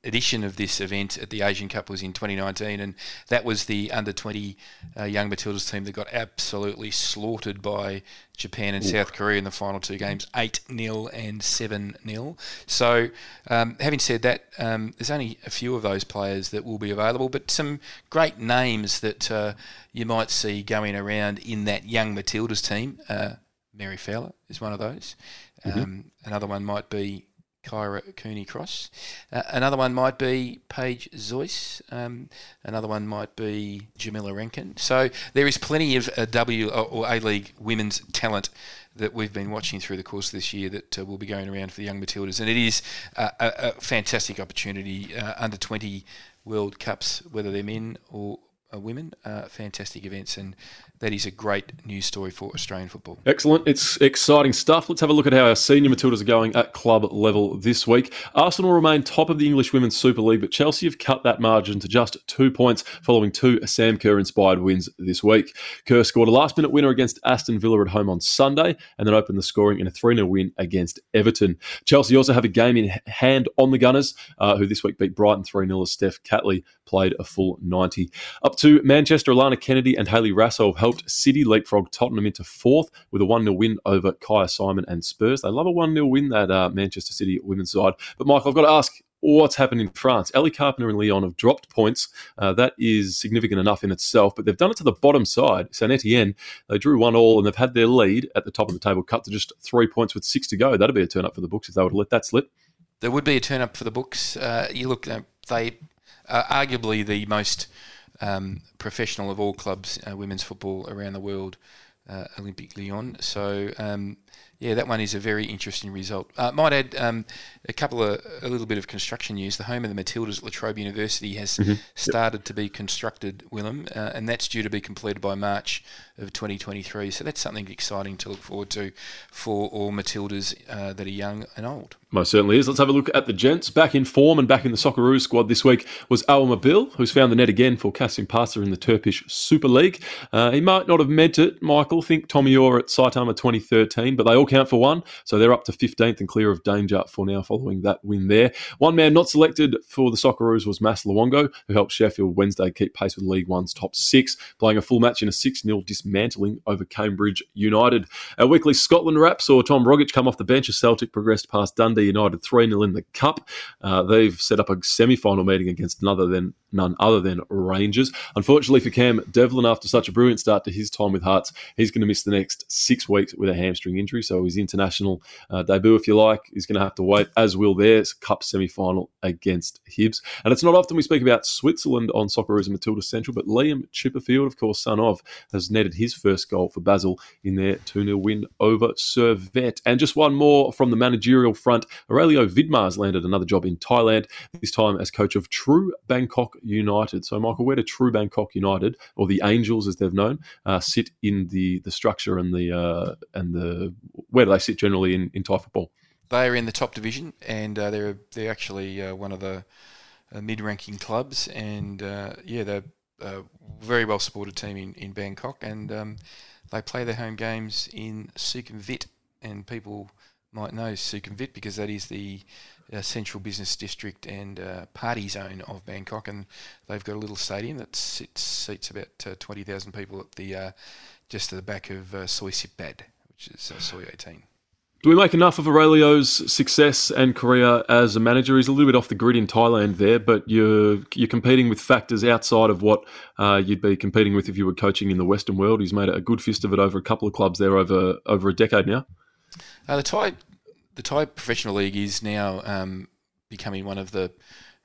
edition of this event at the Asian Cup was in 2019, and that was the under 20 uh, young Matildas team that got absolutely slaughtered by Japan and Ooh. South Korea in the final two games 8 0 and 7 0. So, um, having said that, um, there's only a few of those players that will be available, but some great names that uh, you might see going around in that young Matildas team. Uh, Mary Fowler is one of those. Mm-hmm. Um, another one might be Kyra Cooney Cross. Uh, another one might be Paige Zoyce. Um, another one might be Jamilla Rankin. So there is plenty of uh, W or A League women's talent that we've been watching through the course of this year that uh, will be going around for the young Matildas, and it is a, a fantastic opportunity. Uh, under 20 World Cups, whether they're men or uh, women, uh, fantastic events, and that is a great news story for Australian football. Excellent. It's exciting stuff. Let's have a look at how our senior Matildas are going at club level this week. Arsenal remain top of the English Women's Super League, but Chelsea have cut that margin to just two points following two Sam Kerr inspired wins this week. Kerr scored a last minute winner against Aston Villa at home on Sunday and then opened the scoring in a 3 0 win against Everton. Chelsea also have a game in hand on the Gunners, uh, who this week beat Brighton 3 0 as Steph Catley played a full 90. Up to Manchester, Alana Kennedy and Hayley Raso have City leapfrog Tottenham into fourth with a 1 0 win over Kyah Simon and Spurs. They love a 1 0 win, that uh, Manchester City women's side. But, Michael, I've got to ask, what's happened in France. Ellie Carpenter and Lyon have dropped points. Uh, that is significant enough in itself, but they've done it to the bottom side. Saint Etienne, they drew one all and they've had their lead at the top of the table cut to just three points with six to go. That'd be a turn up for the books if they would have let that slip. There would be a turn up for the books. Uh, you look, uh, they are arguably the most um, professional of all clubs, uh, women's football around the world, uh, Olympique Lyon. So um, yeah, that one is a very interesting result. Uh, might add um, a couple of a little bit of construction news. The home of the Matildas, La Trobe University, has mm-hmm. started yep. to be constructed, Willem, uh, and that's due to be completed by March of 2023. So that's something exciting to look forward to for all Matildas uh, that are young and old. Most certainly is. Let's have a look at the gents. Back in form and back in the Socceroos squad this week was Awer Mabil, who's found the net again for Kasimpasa in the Turkish Super League. Uh, he might not have meant it, Michael. Think Tommy Oar at Saitama 2013, but they all count for one. So they're up to 15th and clear of danger for now following that win there. One man not selected for the Socceroos was Mas Luongo, who helped Sheffield Wednesday keep pace with League One's top six, playing a full match in a 6 0 dismantling over Cambridge United. Our weekly Scotland wrap saw Tom Rogic come off the bench as Celtic progressed past Dundee United 3 0 in the Cup. Uh, they've set up a semi final meeting against another other than none other than Rangers. Unfortunately for Cam Devlin, after such a brilliant start to his time with Hearts, he's going to miss the next six weeks with a hamstring injury. So his international uh, debut, if you like, is going to have to wait, as will their Cup semi final against Hibs. And it's not often we speak about Switzerland on Socceroos and Matilda Central, but Liam Chipperfield, of course, son of, has netted his first goal for Basel in their 2 0 win over Servette. And just one more from the managerial front Aurelio Vidmar's landed another job in Thailand, this time as coach of True Bangkok United. So, Michael, where do True Bangkok United, or the Angels as they've known, uh, sit in the the structure and the uh, and the where do they sit generally in, in Thai football? They are in the top division, and uh, they're they're actually uh, one of the uh, mid-ranking clubs, and uh, yeah, they're a very well supported team in, in Bangkok, and um, they play their home games in Sukhumvit, and people might know Sukhumvit because that is the uh, central business district and uh, party zone of Bangkok, and they've got a little stadium that sits, seats about uh, twenty thousand people at the uh, just at the back of uh, Soi Sipbad, which is uh, Soi eighteen. Do we make enough of Aurelio's success and career as a manager? He's a little bit off the grid in Thailand there, but you're you're competing with factors outside of what uh, you'd be competing with if you were coaching in the Western world. He's made a good fist of it over a couple of clubs there over over a decade now. Uh, the Thai the Thai professional league is now um, becoming one of the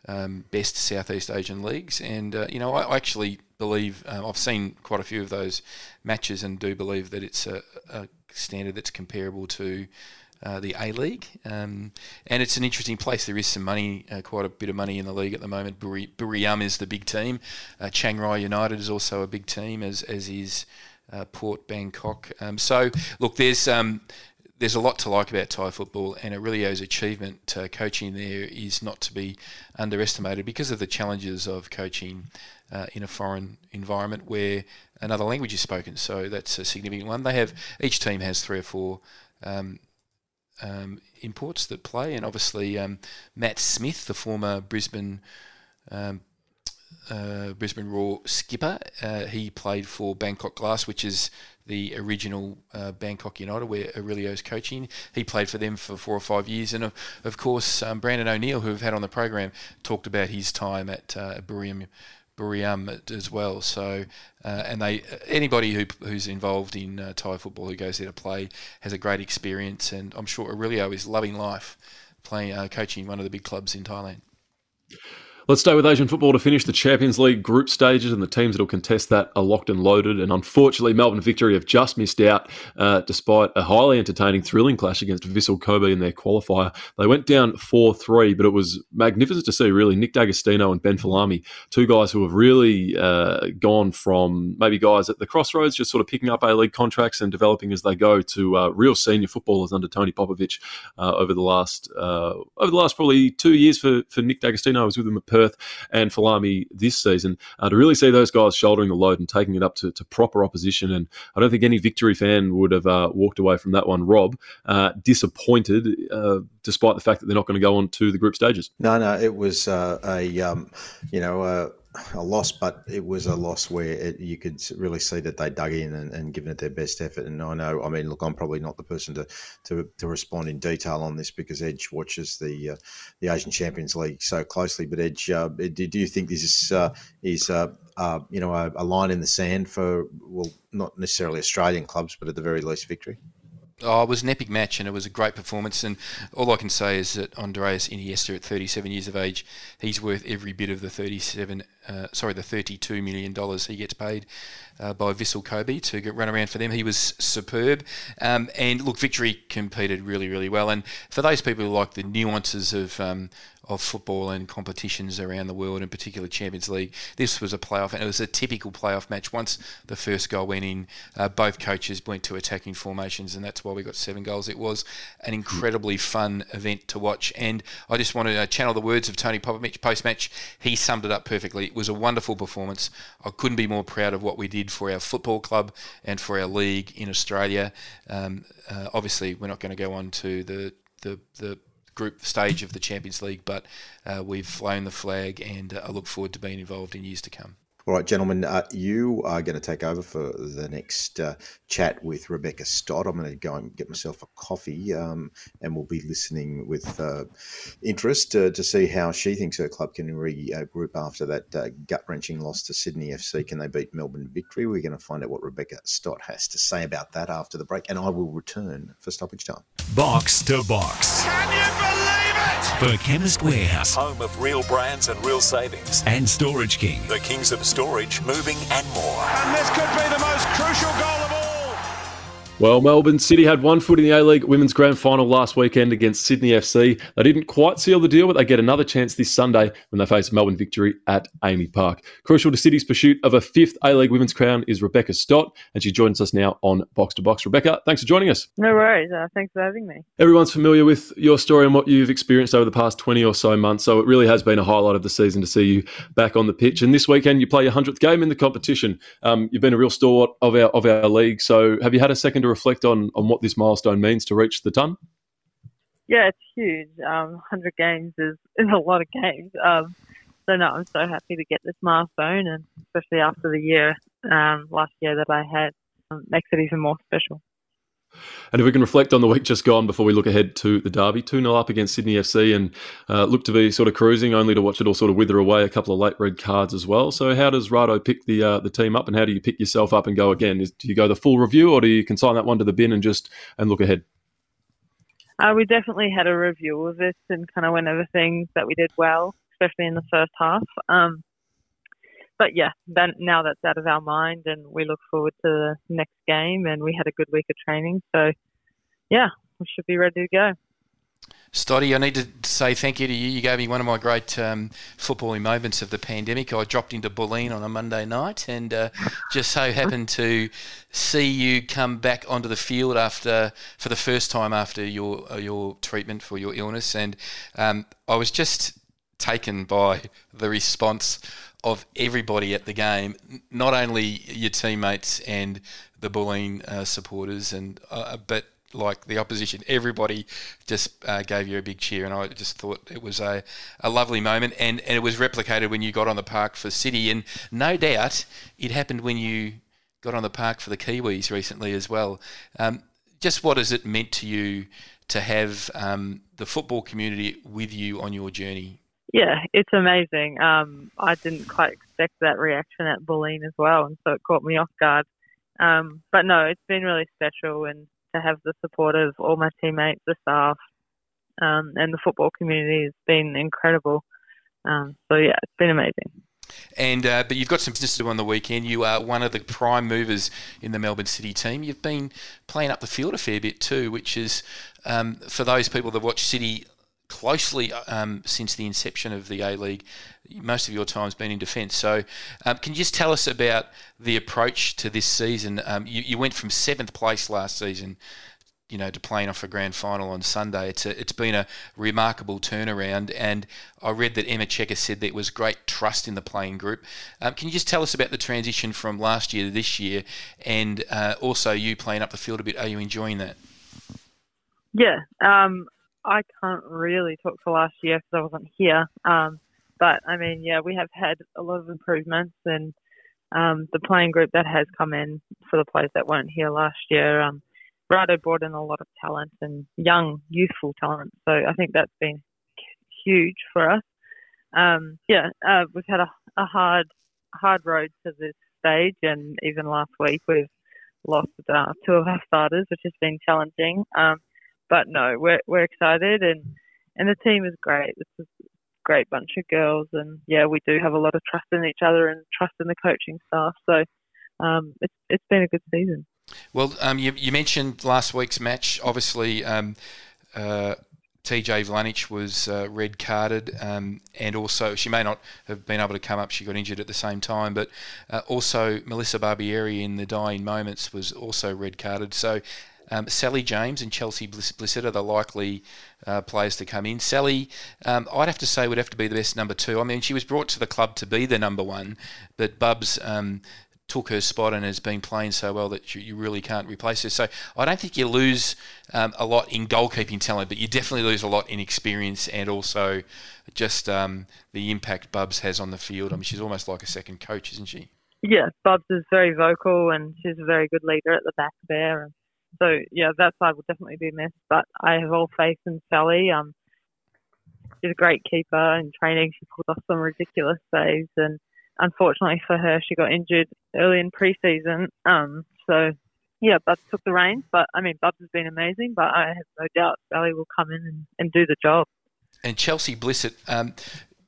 um, best Southeast Asian leagues. And uh, you know, I, actually believe uh, I've seen quite a few of those matches, and do believe that it's a, a standard that's comparable to. Uh, the A League, um, and it's an interesting place. There is some money, uh, quite a bit of money in the league at the moment. Buri, Buriram is the big team. Uh, Chiang Rai United is also a big team, as as is uh, Port Bangkok. Um, so look, there's um, there's a lot to like about Thai football, and Aurelio's achievement uh, coaching there is not to be underestimated because of the challenges of coaching uh, in a foreign environment where another language is spoken. So that's a significant one. They have each team has three or four. Um, um, imports that play, and obviously um, Matt Smith, the former Brisbane um, uh, Brisbane Roar skipper. Uh, he played for Bangkok Glass, which is the original uh, Bangkok United, where Aurelio's coaching. He played for them for four or five years, and of, of course um, Brandon O'Neill, who we've had on the program, talked about his time at uh, Buriram, Buriram as well. So, uh, and they anybody who, who's involved in uh, Thai football who goes there to play has a great experience, and I'm sure Aurelio is loving life, playing uh, coaching one of the big clubs in Thailand. Let's stay with Asian football to finish the Champions League group stages, and the teams that will contest that are locked and loaded. And unfortunately, Melbourne Victory have just missed out, uh, despite a highly entertaining, thrilling clash against Vissel Kobe in their qualifier. They went down 4 3, but it was magnificent to see, really. Nick D'Agostino and Ben Folami, two guys who have really uh, gone from maybe guys at the crossroads, just sort of picking up A League contracts and developing as they go, to uh, real senior footballers under Tony Popovic uh, over the last uh, over the last probably two years for, for Nick D'Agostino. I was with him at Perth Perth and Folami this season uh, to really see those guys shouldering the load and taking it up to, to proper opposition. And I don't think any victory fan would have uh, walked away from that one, Rob, uh, disappointed, uh, despite the fact that they're not going to go on to the group stages. No, no, it was uh, a, um, you know, a loss, but it was a loss where it, you could really see that they dug in and, and given it their best effort. And I know, I mean, look, I'm probably not the person to to, to respond in detail on this because Edge watches the uh, the Asian Champions League so closely. But Edge, uh, do, do, you think this is uh, is uh, uh, you know a, a line in the sand for well, not necessarily Australian clubs, but at the very least, victory? Oh, it was an epic match and it was a great performance. And all I can say is that Andrés Iniesta, at 37 years of age, he's worth every bit of the 37, uh, sorry, the 32 million dollars he gets paid uh, by Vissel Kobe to get, run around for them. He was superb. Um, and look, Victory competed really, really well. And for those people who like the nuances of um, of football and competitions around the world, in particular Champions League. This was a playoff, and it was a typical playoff match. Once the first goal went in, uh, both coaches went to attacking formations, and that's why we got seven goals. It was an incredibly fun event to watch, and I just want to uh, channel the words of Tony Popovic post match. He summed it up perfectly. It was a wonderful performance. I couldn't be more proud of what we did for our football club and for our league in Australia. Um, uh, obviously, we're not going to go on to the the, the group stage of the Champions League, but uh, we've flown the flag and uh, I look forward to being involved in years to come. All right, gentlemen, uh, you are going to take over for the next uh, chat with Rebecca Stott. I'm going to go and get myself a coffee, um, and we'll be listening with uh, interest uh, to see how she thinks her club can regroup after that uh, gut wrenching loss to Sydney FC. Can they beat Melbourne Victory? We're going to find out what Rebecca Stott has to say about that after the break, and I will return for stoppage time. Box to box. Can you believe it? For Chemist Warehouse. Home of real brands and real savings. And Storage King. The kings of storage, moving and more. And this could be the most crucial goal of all. Well, Melbourne City had one foot in the A League Women's Grand Final last weekend against Sydney FC. They didn't quite seal the deal, but they get another chance this Sunday when they face Melbourne Victory at AAMI Park. Crucial to City's pursuit of a fifth A League Women's crown is Rebecca Stott, and she joins us now on Box to Box. Rebecca, thanks for joining us. No worries. Uh, thanks for having me. Everyone's familiar with your story and what you've experienced over the past 20 or so months, so it really has been a highlight of the season to see you back on the pitch. And this weekend, you play your 100th game in the competition. Um, you've been a real stalwart of our, of our league, so have you had a second reflect on, on what this milestone means to reach the ton? Yeah, it's huge. Um, 100 games is, is a lot of games. Um, so, no, I'm so happy to get this milestone, and especially after the year um, last year that I had, um, makes it even more special. And if we can reflect on the week just gone before we look ahead to the derby, 2 0 up against Sydney FC and uh, look to be sort of cruising, only to watch it all sort of wither away. A couple of late red cards as well. So, how does Rado pick the uh, the team up and how do you pick yourself up and go again? Is, do you go the full review or do you consign that one to the bin and just and look ahead? Uh, we definitely had a review of this and kind of went over things that we did well, especially in the first half. Um, but yeah, now that's out of our mind, and we look forward to the next game. And we had a good week of training, so yeah, we should be ready to go. Stoddy, I need to say thank you to you. You gave me one of my great um, footballing moments of the pandemic. I dropped into Bulleen on a Monday night and uh, just so happened to see you come back onto the field after, for the first time after your uh, your treatment for your illness, and um, I was just taken by the response of everybody at the game, not only your teammates and the Bulleen uh, supporters, and uh, but like the opposition, everybody just uh, gave you a big cheer, and I just thought it was a, a lovely moment, and, and it was replicated when you got on the park for City, and no doubt it happened when you got on the park for the Kiwis recently as well. Um, just what has it meant to you to have um, the football community with you on your journey? Yeah, it's amazing. Um, I didn't quite expect that reaction at Bulleen as well, and so it caught me off guard. Um, but no, it's been really special, and to have the support of all my teammates, the staff, um, and the football community has been incredible. Um, so yeah, it's been amazing. And uh, but you've got some business to do on the weekend. You are one of the prime movers in the Melbourne City team. You've been playing up the field a fair bit too, which is um, for those people that watch City closely um, since the inception of the A League. Most of your time's been in defence. So, um, can you just tell us about the approach to this season? Um, you, you, went from seventh place last season, you know, to playing off a grand final on Sunday. It's a, it's been a remarkable turnaround, and I read that Emma Checker said there was great trust in the playing group. Um, can you just tell us about the transition from last year to this year, and uh, also you playing up the field a bit? Are you enjoying that? Yeah, um, I can't really talk for last year because I wasn't here. Um, but I mean, yeah, we have had a lot of improvements, and um, the playing group that has come in for the players that weren't here last year, um, Rado brought in a lot of talent and young, youthful talent. So I think that's been huge for us. Um, yeah, uh, we've had a, a hard, hard road to this stage, and even last week we've lost uh, two of our starters, which has been challenging. Um, but no, we're we're excited and and the team is great. It's a great bunch of girls, and yeah, we do have a lot of trust in each other and trust in the coaching staff. So um, it's it's been a good season. Well, um, you, you mentioned last week's match. Obviously, um, uh, TJ Vlajnic was uh, red carded, um, and also she may not have been able to come up. She got injured at the same time, but uh, also Melissa Barbieri in the dying moments was also red carded. So um, Sally James and Chelsea Blissett are the likely uh, players to come in. Sally, um, I'd have to say, would have to be the best number two. I mean, she was brought to the club to be the number one, but Bubs um, took her spot and has been playing so well that you, you really can't replace her. So I don't think you lose um, a lot in goalkeeping talent, but you definitely lose a lot in experience and also just um, the impact Bubs has on the field. I mean, she's almost like a second coach, isn't she? Yeah, Bubs is very vocal and she's a very good leader at the back there. And so yeah, that side will definitely be missed. But I have all faith in Sally. Um, she's a great keeper. In training, she pulled off some ridiculous saves, and unfortunately for her, she got injured early in preseason. Um, so yeah, Bubs took the reins. But I mean, Bubs has been amazing. But I have no doubt Sally will come in and, and do the job. And Chelsea Blissett, um,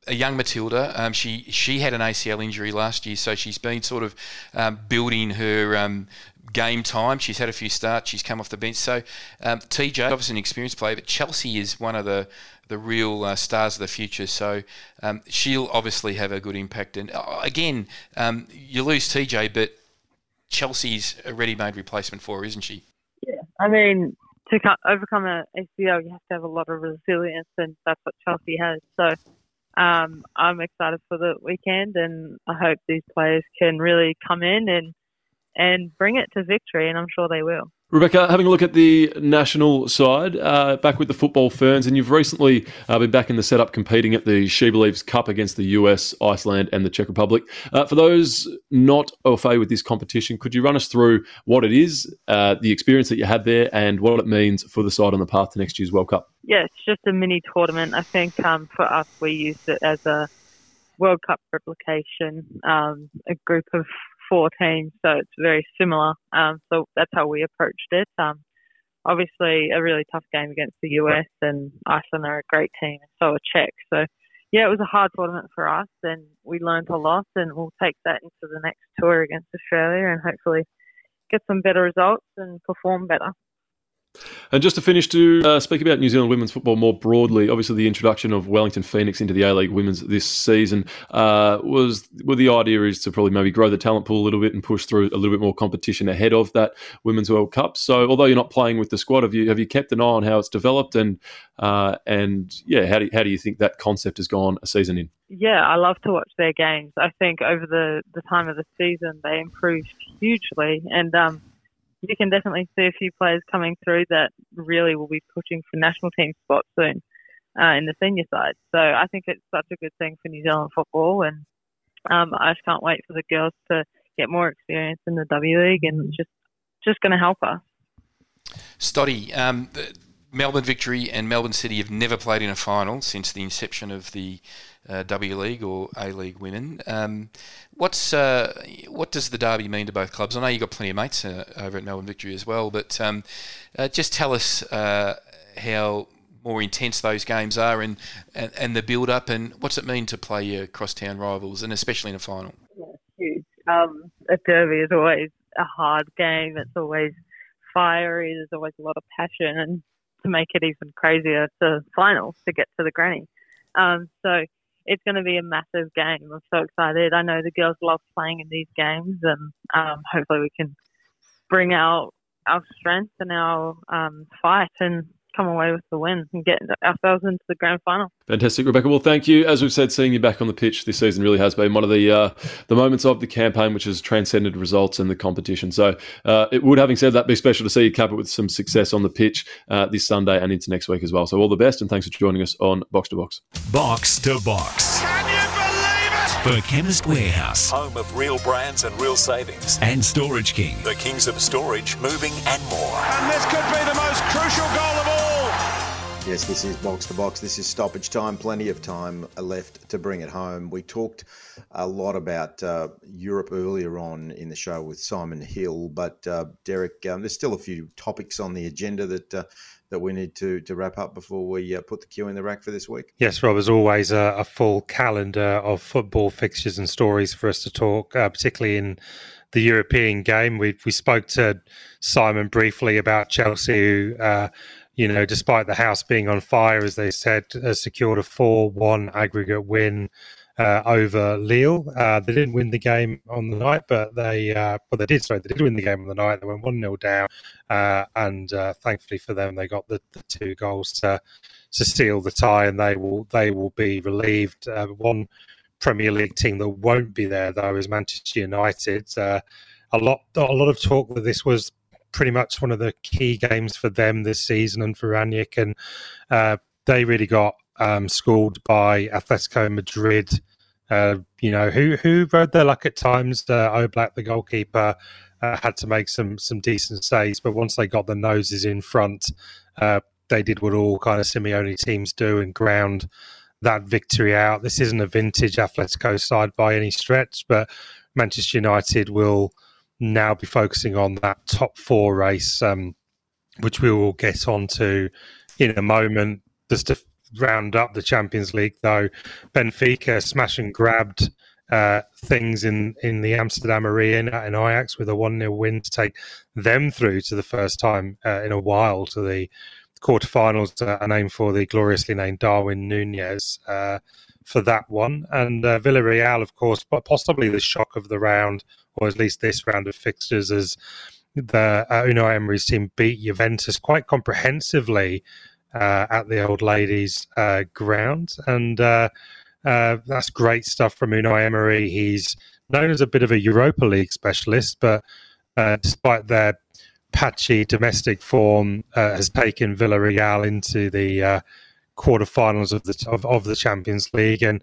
a young Matilda. Um, she she had an ACL injury last year, so she's been sort of um, building her um, game time. She's had a few starts. She's come off the bench. So um, TJ, obviously an experienced player, but Chelsea is one of the the real uh, stars of the future. So um, she'll obviously have a good impact. And uh, again, um, you lose TJ, but Chelsea's a ready-made replacement for her, isn't she? Yeah, I mean. To overcome an ACL, you have to have a lot of resilience, and that's what Chelsea has. So, um, I'm excited for the weekend, and I hope these players can really come in and and bring it to victory, and I'm sure they will. Rebecca, having a look at the national side, uh, back with the football ferns, and you've recently uh, been back in the setup competing at the She Believes Cup against the US, Iceland, and the Czech Republic. Uh, for those not au fait with this competition, could you run us through what it is, uh, the experience that you had there, and what it means for the side on the path to next year's World Cup? Yeah, it's just a mini tournament. I think um, for us, we used it as a World Cup replication, um, a group of four teams, so it's very similar. Um, so that's how we approached it. Um, obviously a really tough game against the US, and Iceland are a great team, and so are Czech. So yeah, it was a hard tournament for us, and we learned a lot, and we'll take that into the next tour against Australia, and hopefully get some better results and perform better. And just to finish, to uh, speak about New Zealand women's football more broadly, obviously the introduction of Wellington Phoenix into the A League women's this season uh, was well, the idea is to probably maybe grow the talent pool a little bit and push through a little bit more competition ahead of that Women's World Cup. So, although you're not playing with the squad, have you have you kept an eye on how it's developed and uh, and yeah, how do you, how do you think that concept has gone a season in? Yeah, I love to watch their games. I think over the the time of the season they improved hugely and. Um, you can definitely see a few players coming through that really will be pushing for national team spots soon uh, in the senior side. So I think it's such a good thing for New Zealand football, and um, I just can't wait for the girls to get more experience in the W League, and just just going to help us. Stoddy, um, Melbourne Victory and Melbourne City have never played in a final since the inception of the uh, W League or A League women. Um, what's uh, what does the derby mean to both clubs? I know you've got plenty of mates uh, over at Melbourne Victory as well, but um, uh, just tell us uh, how more intense those games are and, and, and the build up and what's it mean to play your crosstown rivals and especially in a final? Yeah, huge. Um, a derby is always a hard game. It's always fiery. There's always a lot of passion, and to make it even crazier, to finals to get to the granny. Um, so it's going to be a massive game. I'm so excited. I know the girls love playing in these games, and um, hopefully we can bring out our strength and our um, fight and come away with the win and get ourselves into the grand final. Fantastic, Rebecca. Well, thank you. As we've said, seeing you back on the pitch this season really has been one of the uh, the moments of the campaign which has transcended results in the competition. So uh, it would, having said that, be special to see you cap it with some success on the pitch uh, this Sunday and into next week as well. So all the best, and thanks for joining us on Box to Box. Box to Box. Can you believe it? For Chemist Warehouse Home of real brands and real savings. and Storage King. The kings of storage, moving and more. And this could be the most crucial goal of all. Yes, this is box to box. This is stoppage time. Plenty of time left to bring it home. We talked a lot about uh, Europe earlier on in the show with Simon Hill, but uh, Derek, um, there's still a few topics on the agenda that uh, that we need to to wrap up before we uh, put the queue in the rack for this week. Yes, Rob, as always, a, a full calendar of football fixtures and stories for us to talk, uh, particularly in the European game. We we spoke to Simon briefly about Chelsea, who, uh, you know, despite the house being on fire, as they said, uh, secured a four-one aggregate win. Uh, over Lille, uh, they didn't win the game on the night, but they uh, well they did. Sorry, they did win the game on the night. They went one 0 down, uh, and uh, thankfully for them, they got the, the two goals to to steal the tie, and they will they will be relieved. Uh, one Premier League team that won't be there though is Manchester United. A lot a lot of talk that this was pretty much one of the key games for them this season and for Rangnick, and uh, they really got um, schooled by Atletico Madrid. Uh, you know who who rode their luck at times. Uh, Oblak, the goalkeeper, uh, had to make some some decent saves, but once they got the noses in front, uh, they did what all kind of Simeone teams do and ground that victory out. This isn't a vintage Atletico side by any stretch, but Manchester United will now be focusing on that top four race, um, which we will get onto in a moment. Just to round up the Champions League, though, Benfica smash and grabbed uh, things in, in the Amsterdam Arena and Ajax with a 1 0 win to take them through to the first time uh, in a while to the quarterfinals uh, are named for the gloriously named Darwin Nunez uh, for that one. And uh, Villarreal, of course, but possibly the shock of the round, or at least this round of fixtures, as the uh, Unai Emery's team beat Juventus quite comprehensively uh, at the old ladies' uh, ground. And uh, uh, that's great stuff from Unai Emery. He's known as a bit of a Europa League specialist, but uh, despite their patchy domestic form has taken Villarreal into the quarterfinals of the of, of, the Champions League, and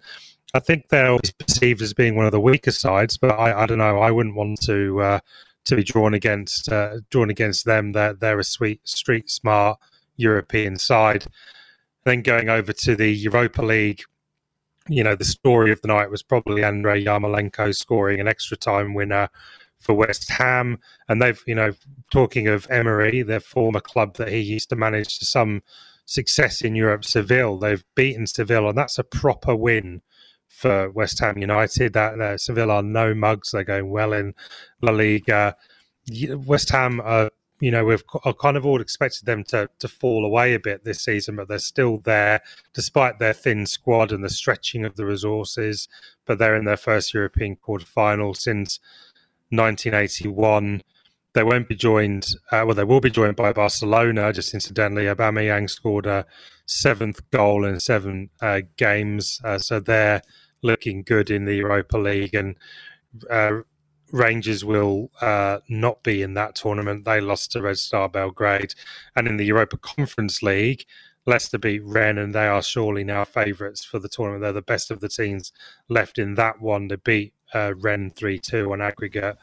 I think they're always perceived as being one of the weaker sides. But I, I don't know. I wouldn't want to uh, to be drawn against uh, drawn against them. They're they're a sweet street smart European side. Then going over to the Europa League. You know, the story of the night was probably Andrei Yarmolenko scoring an extra time winner for West Ham, and they've you know talking of Emery, their former club that he used to manage to some success in Europe, Seville. They've beaten Seville, and that's a proper win for West Ham United. That uh, Seville are no mugs; they're going well in La Liga. West Ham are you know, we've kind of all expected them to to fall away a bit this season, but they're still there despite their thin squad and the stretching of the resources. But they're in their first European quarterfinal since 1981. They won't be joined. Uh, well, they will be joined by Barcelona. Just incidentally, Aubameyang scored a seventh goal in seven uh, games, uh, so they're looking good in the Europa League. And uh, Rangers will uh, not be in that tournament. They lost to Red Star Belgrade. And in the Europa Conference League, Leicester beat Rennes, and they are surely now favourites for the tournament. They're the best of the teams left in that one. They beat uh, 3 2 on aggregate.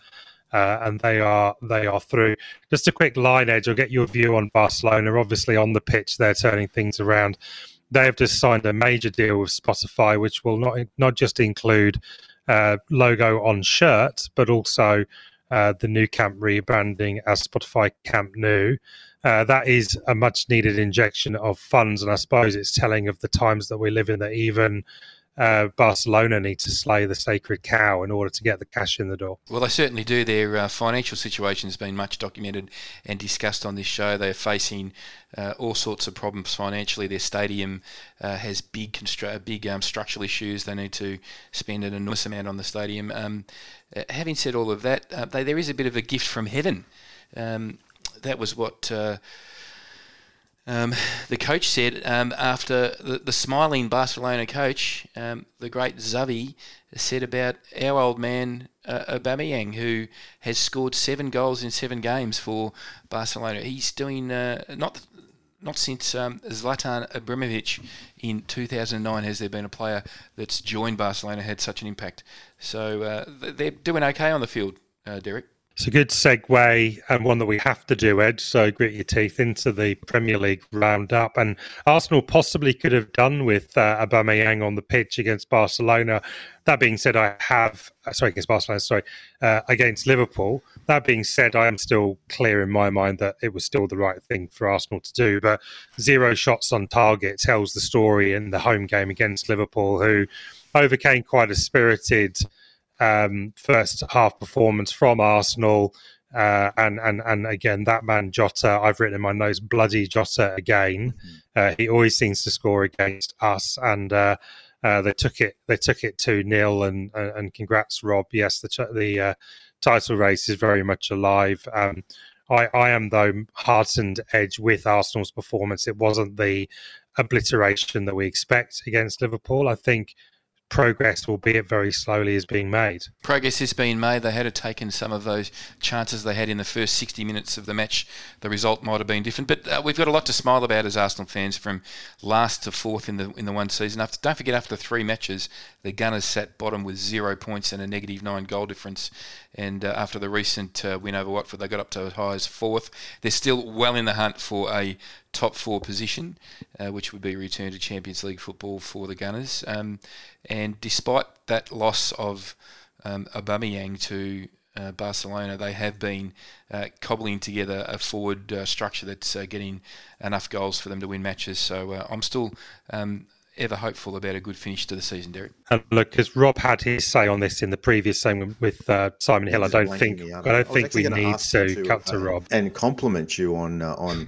Uh, and they are they are through. Just a quick line edge. I'll get your view on Barcelona. Obviously, on the pitch, they're turning things around. They have just signed a major deal with Spotify, which will not not just include uh, logo on shirts, but also uh, the Nou Camp rebranding as Spotify Camp Nou. Uh, that is a much needed injection of funds, and I suppose it's telling of the times that we live in that even uh, Barcelona need to slay the sacred cow in order to get the cash in the door. Well, they certainly do. Their uh, financial situation has been much documented and discussed on this show. They're facing uh, all sorts of problems financially. Their stadium uh, has big constru- big um, structural issues. They need to spend an enormous amount on the stadium. Um, uh, having said all of that, uh, they, there is a bit of a gift from heaven. Um, that was what um, the coach said um, after the, the, smiling Barcelona coach, um, the great Xavi, said about our old man uh, Aubameyang, who has scored seven goals in seven games for Barcelona. He's doing uh, not not since um, Zlatan Ibrahimovic in 2009 has there been a player that's joined Barcelona had such an impact. So uh, they're doing okay on the field, uh, Derek. It's a good segue and one that we have to do, Ed. So grit your teeth into the Premier League roundup. And Arsenal possibly could have done with uh, Aubameyang on the pitch against Barcelona. That being said, I have uh, sorry against Barcelona, sorry uh, against Liverpool. That being said, I am still clear in my mind that it was still the right thing for Arsenal to do. But zero shots on target tells the story in the home game against Liverpool, who overcame quite a spirited um, first half performance from Arsenal. Uh, and and and again, that man Jota, I've written in my notes, bloody Jota again. Mm-hmm. Uh, he always seems to score against us, and uh, uh they took it. They took it two 0 and and congrats, Rob. Yes, the the uh, title race is very much alive. Um, I, I am though heartened edge with Arsenal's performance. It wasn't the obliteration that we expect against Liverpool. I think progress, albeit very slowly, is being made. Progress is being made. They had to taken some of those chances they had in the first 60 minutes of the match. The result might have been different, but uh, we've got a lot to smile about as Arsenal fans from last to fourth in the in the one season. After, don't forget, after three matches, the Gunners sat bottom with zero points and a negative nine goal difference. And uh, after the recent uh, win over Watford, they got up to as high as fourth. They're still well in the hunt for a top four position, uh, which would be return to Champions League football for the Gunners. Um, and despite that loss of um, Aubameyang to uh, Barcelona, they have been uh, cobbling together a forward uh, structure that's uh, getting enough goals for them to win matches. So uh, I'm still um, ever hopeful about a good finish to the season, Derek. And look, because Rob had his say on this in the previous segment with uh, Simon Hill, I don't think I don't I think we need to, to cut to Rob and compliment you on on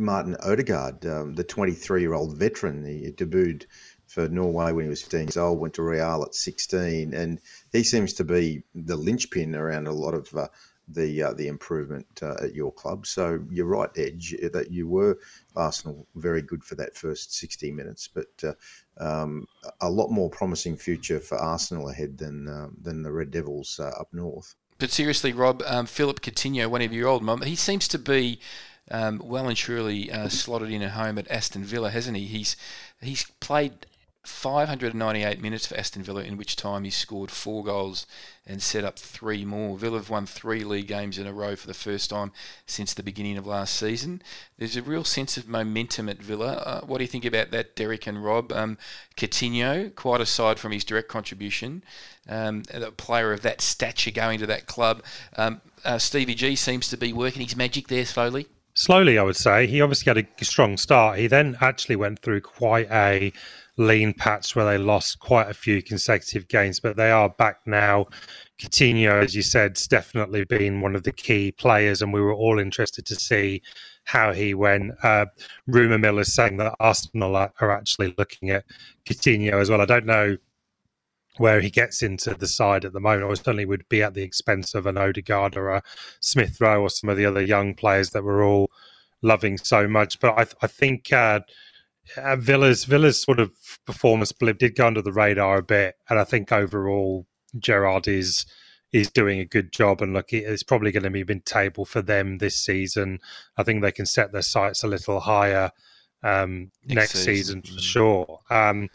Martin Odegaard, um, the 23 year old veteran. He debuted for Norway when he was 15 years old, went to Real at 16, and he seems to be the linchpin around a lot of uh, the uh, the improvement uh, at your club. So you're right, Edge, that you were Arsenal very good for that first 60 minutes, but uh, um, a lot more promising future for Arsenal ahead than um, than the Red Devils uh, up north. But seriously, Rob, um, Philippe Coutinho, one of your old mum, he seems to be um, well and truly uh, slotted in at home at Aston Villa, hasn't he? He's he's played 598 minutes for Aston Villa, in which time he scored four goals and set up three more. Villa have won three league games in a row for the first time since the beginning of last season. There's a real sense of momentum at Villa. Uh, what do you think about that, Derek and Rob? Um, Coutinho, quite aside from his direct contribution, um, a player of that stature going to that club. Um, uh, Stevie G seems to be working his magic there slowly. Slowly, I would say. He obviously had a strong start. He then actually went through quite a lean patch where they lost quite a few consecutive games, but they are back now. Coutinho, as you said, has definitely been one of the key players, and we were all interested to see how he went. Uh, Rumour mill is saying that Arsenal are, are actually looking at Coutinho as well. I don't know where he gets into the side at the moment, or certainly would be at the expense of an Odegaard or a Smith Rowe or some of the other young players that we're all loving so much. But I, I think uh, uh, Villa's Villa's sort of performance blip did go under the radar a bit, and I think overall Gerrard is is doing a good job. And look, it's probably going to be mid table for them this season. I think they can set their sights a little higher um, next, next season. season. for sure. Um,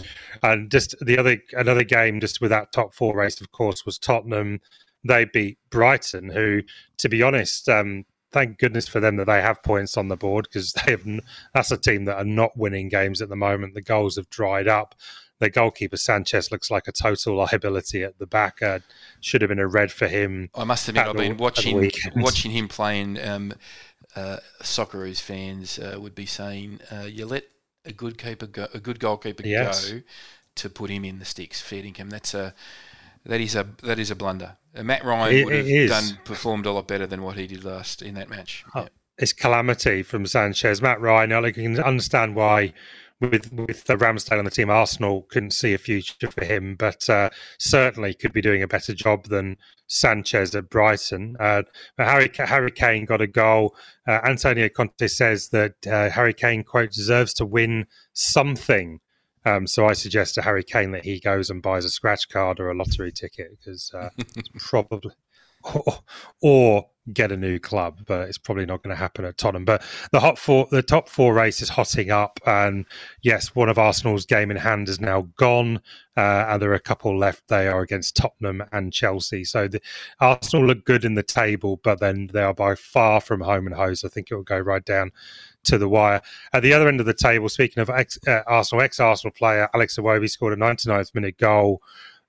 and just the other another game, just with that top four race, of course, was Tottenham. They beat Brighton, who, to be honest, um, thank goodness for them that they have points on the board because they have. That's a team that are not winning games at the moment. The goals have dried up. Their goalkeeper Sanchez looks like a total liability at the back. Uh, should have been a red for him. I must admit, I've been watching watching him playing. Um, uh, Socceroos fans uh, would be saying, uh, "You let a good keeper go, a good goalkeeper yes. go to put him in the sticks, feeding him. That's a that is a that is a blunder. Uh, Mat Ryan it, would have done performed a lot better than what he did last in that match. Oh, yeah. It's calamity from Sanchez. Mat Ryan, I can understand why with with the Ramsdale on the team, Arsenal couldn't see a future for him, but uh, certainly could be doing a better job than Sanchez at Brighton. Uh, Harry Harry Kane got a goal. Uh, Antonio Conte says that uh, Harry Kane quote deserves to win something. Um, so I suggest to Harry Kane that he goes and buys a scratch card or a lottery ticket because uh, probably or, or get a new club, but it's probably not going to happen at Tottenham. But the hot four, the top four race is hotting up, and yes, one of Arsenal's game in hand is now gone, uh, and there are a couple left. They are against Tottenham and Chelsea. So the, Arsenal look good in the table, but then they are by far from home and hose. I think it will go right down to the wire. At the other end of the table, speaking of ex, uh, Arsenal, ex-Arsenal player Alex Iwobi scored a 99th minute goal.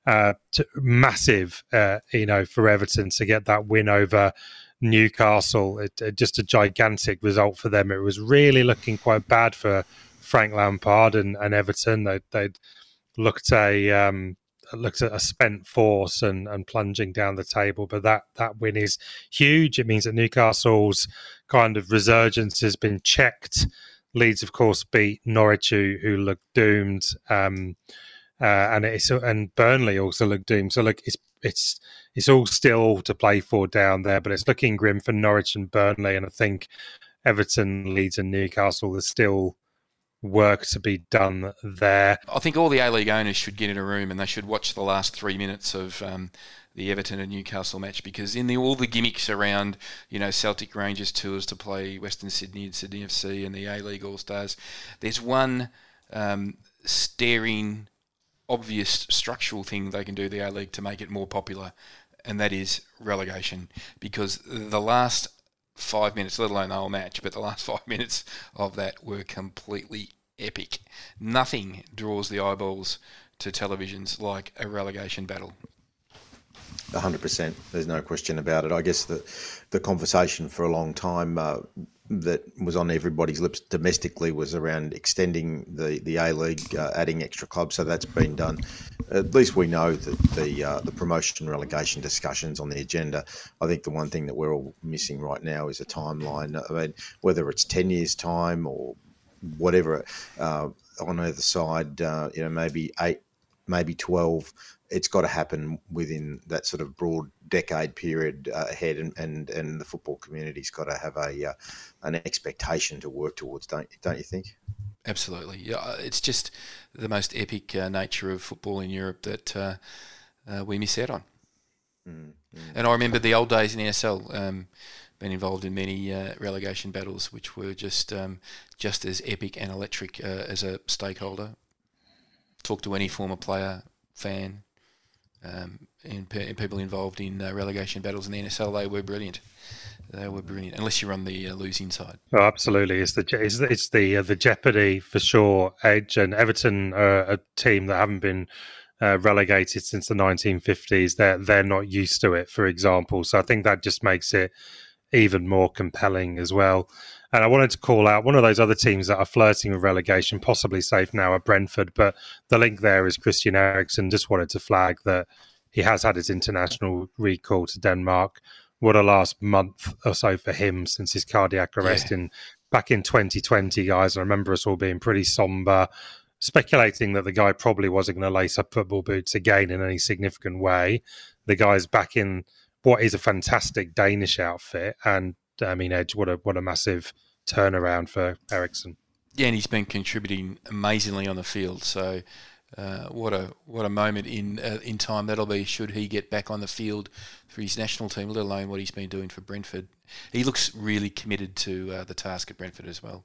Uh, massive, uh, you know, for Everton to get that win over Newcastle. It, it, just a gigantic result for them. It was really looking quite bad for Frank Lampard and, and Everton. They, they'd looked a um, looked at a spent force and, and plunging down the table, but that that win is huge. It means that Newcastle's kind of resurgence has been checked. Leeds, of course, beat Norwich, who, who looked doomed. Um, uh, and it's and Burnley also look doomed. So look, it's it's it's all still to play for down there, but it's looking grim for Norwich and Burnley, and I think Everton, Leeds, and Newcastle there's still work to be done there. I think all the A League owners should get in a room and they should watch the last three minutes of. Um, the Everton and Newcastle match because in the all the gimmicks around you know Celtic Rangers tours to play Western Sydney and Sydney FC and the A League All Stars, there's one um, staring obvious structural thing they can do the A League to make it more popular, and that is relegation. Because the last five minutes, let alone the whole match, but the last five minutes of that were completely epic. Nothing draws the eyeballs to televisions like a relegation battle. 100%. There's no question about it. I guess the, the conversation for a long time uh, that was on everybody's lips domestically was around extending the, the A League, uh, adding extra clubs. So that's been done. At least we know that the uh, the promotion relegation discussions on the agenda. I think the one thing that we're all missing right now is a timeline. I mean, whether it's ten years time or whatever uh, on either side, uh, you know, maybe eight, maybe twelve it's got to happen within that sort of broad decade period uh, ahead, and, and, and the football community's got to have a uh, an expectation to work towards. Don't don't you think? Absolutely, yeah. Uh, it's just the most epic uh, nature of football in Europe that uh, uh, we miss out on. Mm, mm. And I remember the old days in NSL. Um, been involved in many relegation battles, which were just um, just as epic and electric as a stakeholder talk to any former player, fan, um, and, and, people involved in uh, relegation battles in the NSL, they were brilliant. They were brilliant, unless you're on the uh, losing side. Oh, absolutely, it's the it's, it's the uh, the jeopardy for sure. Edge and Everton are a team that haven't been uh, relegated since the 1950s. They're they're not used to it, for example. So I think that just makes it even more compelling as well. And I wanted to call out one of those other teams that are flirting with relegation, possibly safe now at Brentford. But the link there is Christian Eriksen. Just wanted to flag that he has had his international recall to Denmark. What a last month or so for him since his cardiac arrest yeah. in back in 2020, guys. I remember us all being pretty somber, speculating that the guy probably wasn't going to lace up football boots again in any significant way. The guy's back in what is a fantastic Danish outfit, and I mean, Edge, what a what a massive turnaround for Eriksen. Yeah, and he's been contributing amazingly on the field. So, uh, what a what a moment in uh, in time that'll be. Should he get back on the field for his national team, let alone what he's been doing for Brentford? He looks really committed to uh, the task at Brentford as well.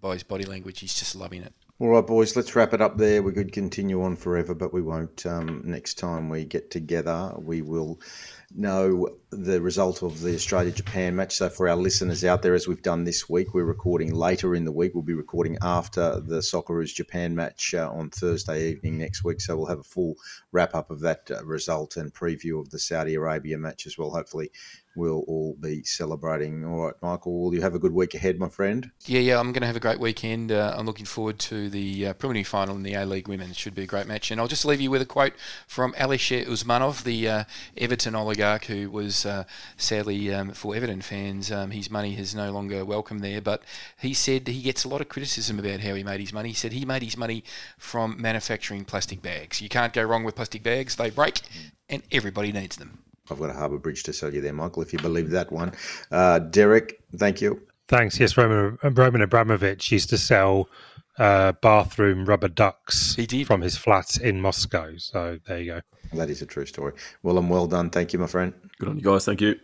By his body language, he's just loving it. All right, boys, let's wrap it up there. We could continue on forever, but we won't. Um, next time we get together, we will know the result of the Australia Japan match. So, for our listeners out there, as we've done this week, we're recording later in the week. We'll be recording after the Socceroos Japan match uh, on Thursday evening next week. So, we'll have a full wrap up of that uh, result and preview of the Saudi Arabia match as well. Hopefully, we'll all be celebrating. All right, Michael, will you have a good week ahead, my friend? Yeah, yeah, I'm going to have a great weekend. Uh, I'm looking forward to the uh, preliminary final in the A League Women. It should be a great match. And I'll just leave you with a quote from Alisher Usmanov, the uh, Everton oligarch who was uh, sadly, um, for Everton fans, um, his money is no longer welcome there. But he said he gets a lot of criticism about how he made his money. He said he made his money from manufacturing plastic bags. You can't go wrong with plastic bags, they break, and everybody needs them. I've got a Harbour Bridge to sell you there, Michael, if you believe that one. Uh, Derek, thank you. Thanks. Yes, Roman, Roman Abramovich used to sell uh, bathroom rubber ducks from his flat in Moscow. So there you go. That is a true story. Well, and well done. Thank you, my friend. Good on you guys. Thank you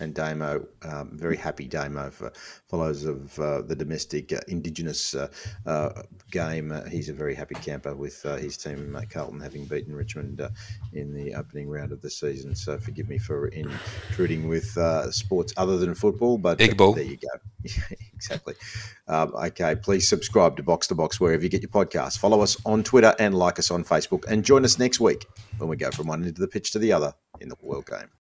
and Damo, um, very happy Damo for follows of uh, the domestic uh, Indigenous uh, uh game. Uh, he's a very happy camper with uh, his team, Carlton, having beaten Richmond in the opening round of the season. So forgive me for intruding with sports other than football, but there you go. exactly. Um, okay, please subscribe to Box to Box wherever you get your podcasts. Follow us on Twitter and like us on Facebook, and join us next week when we go from one end of the pitch to the other in the World Game.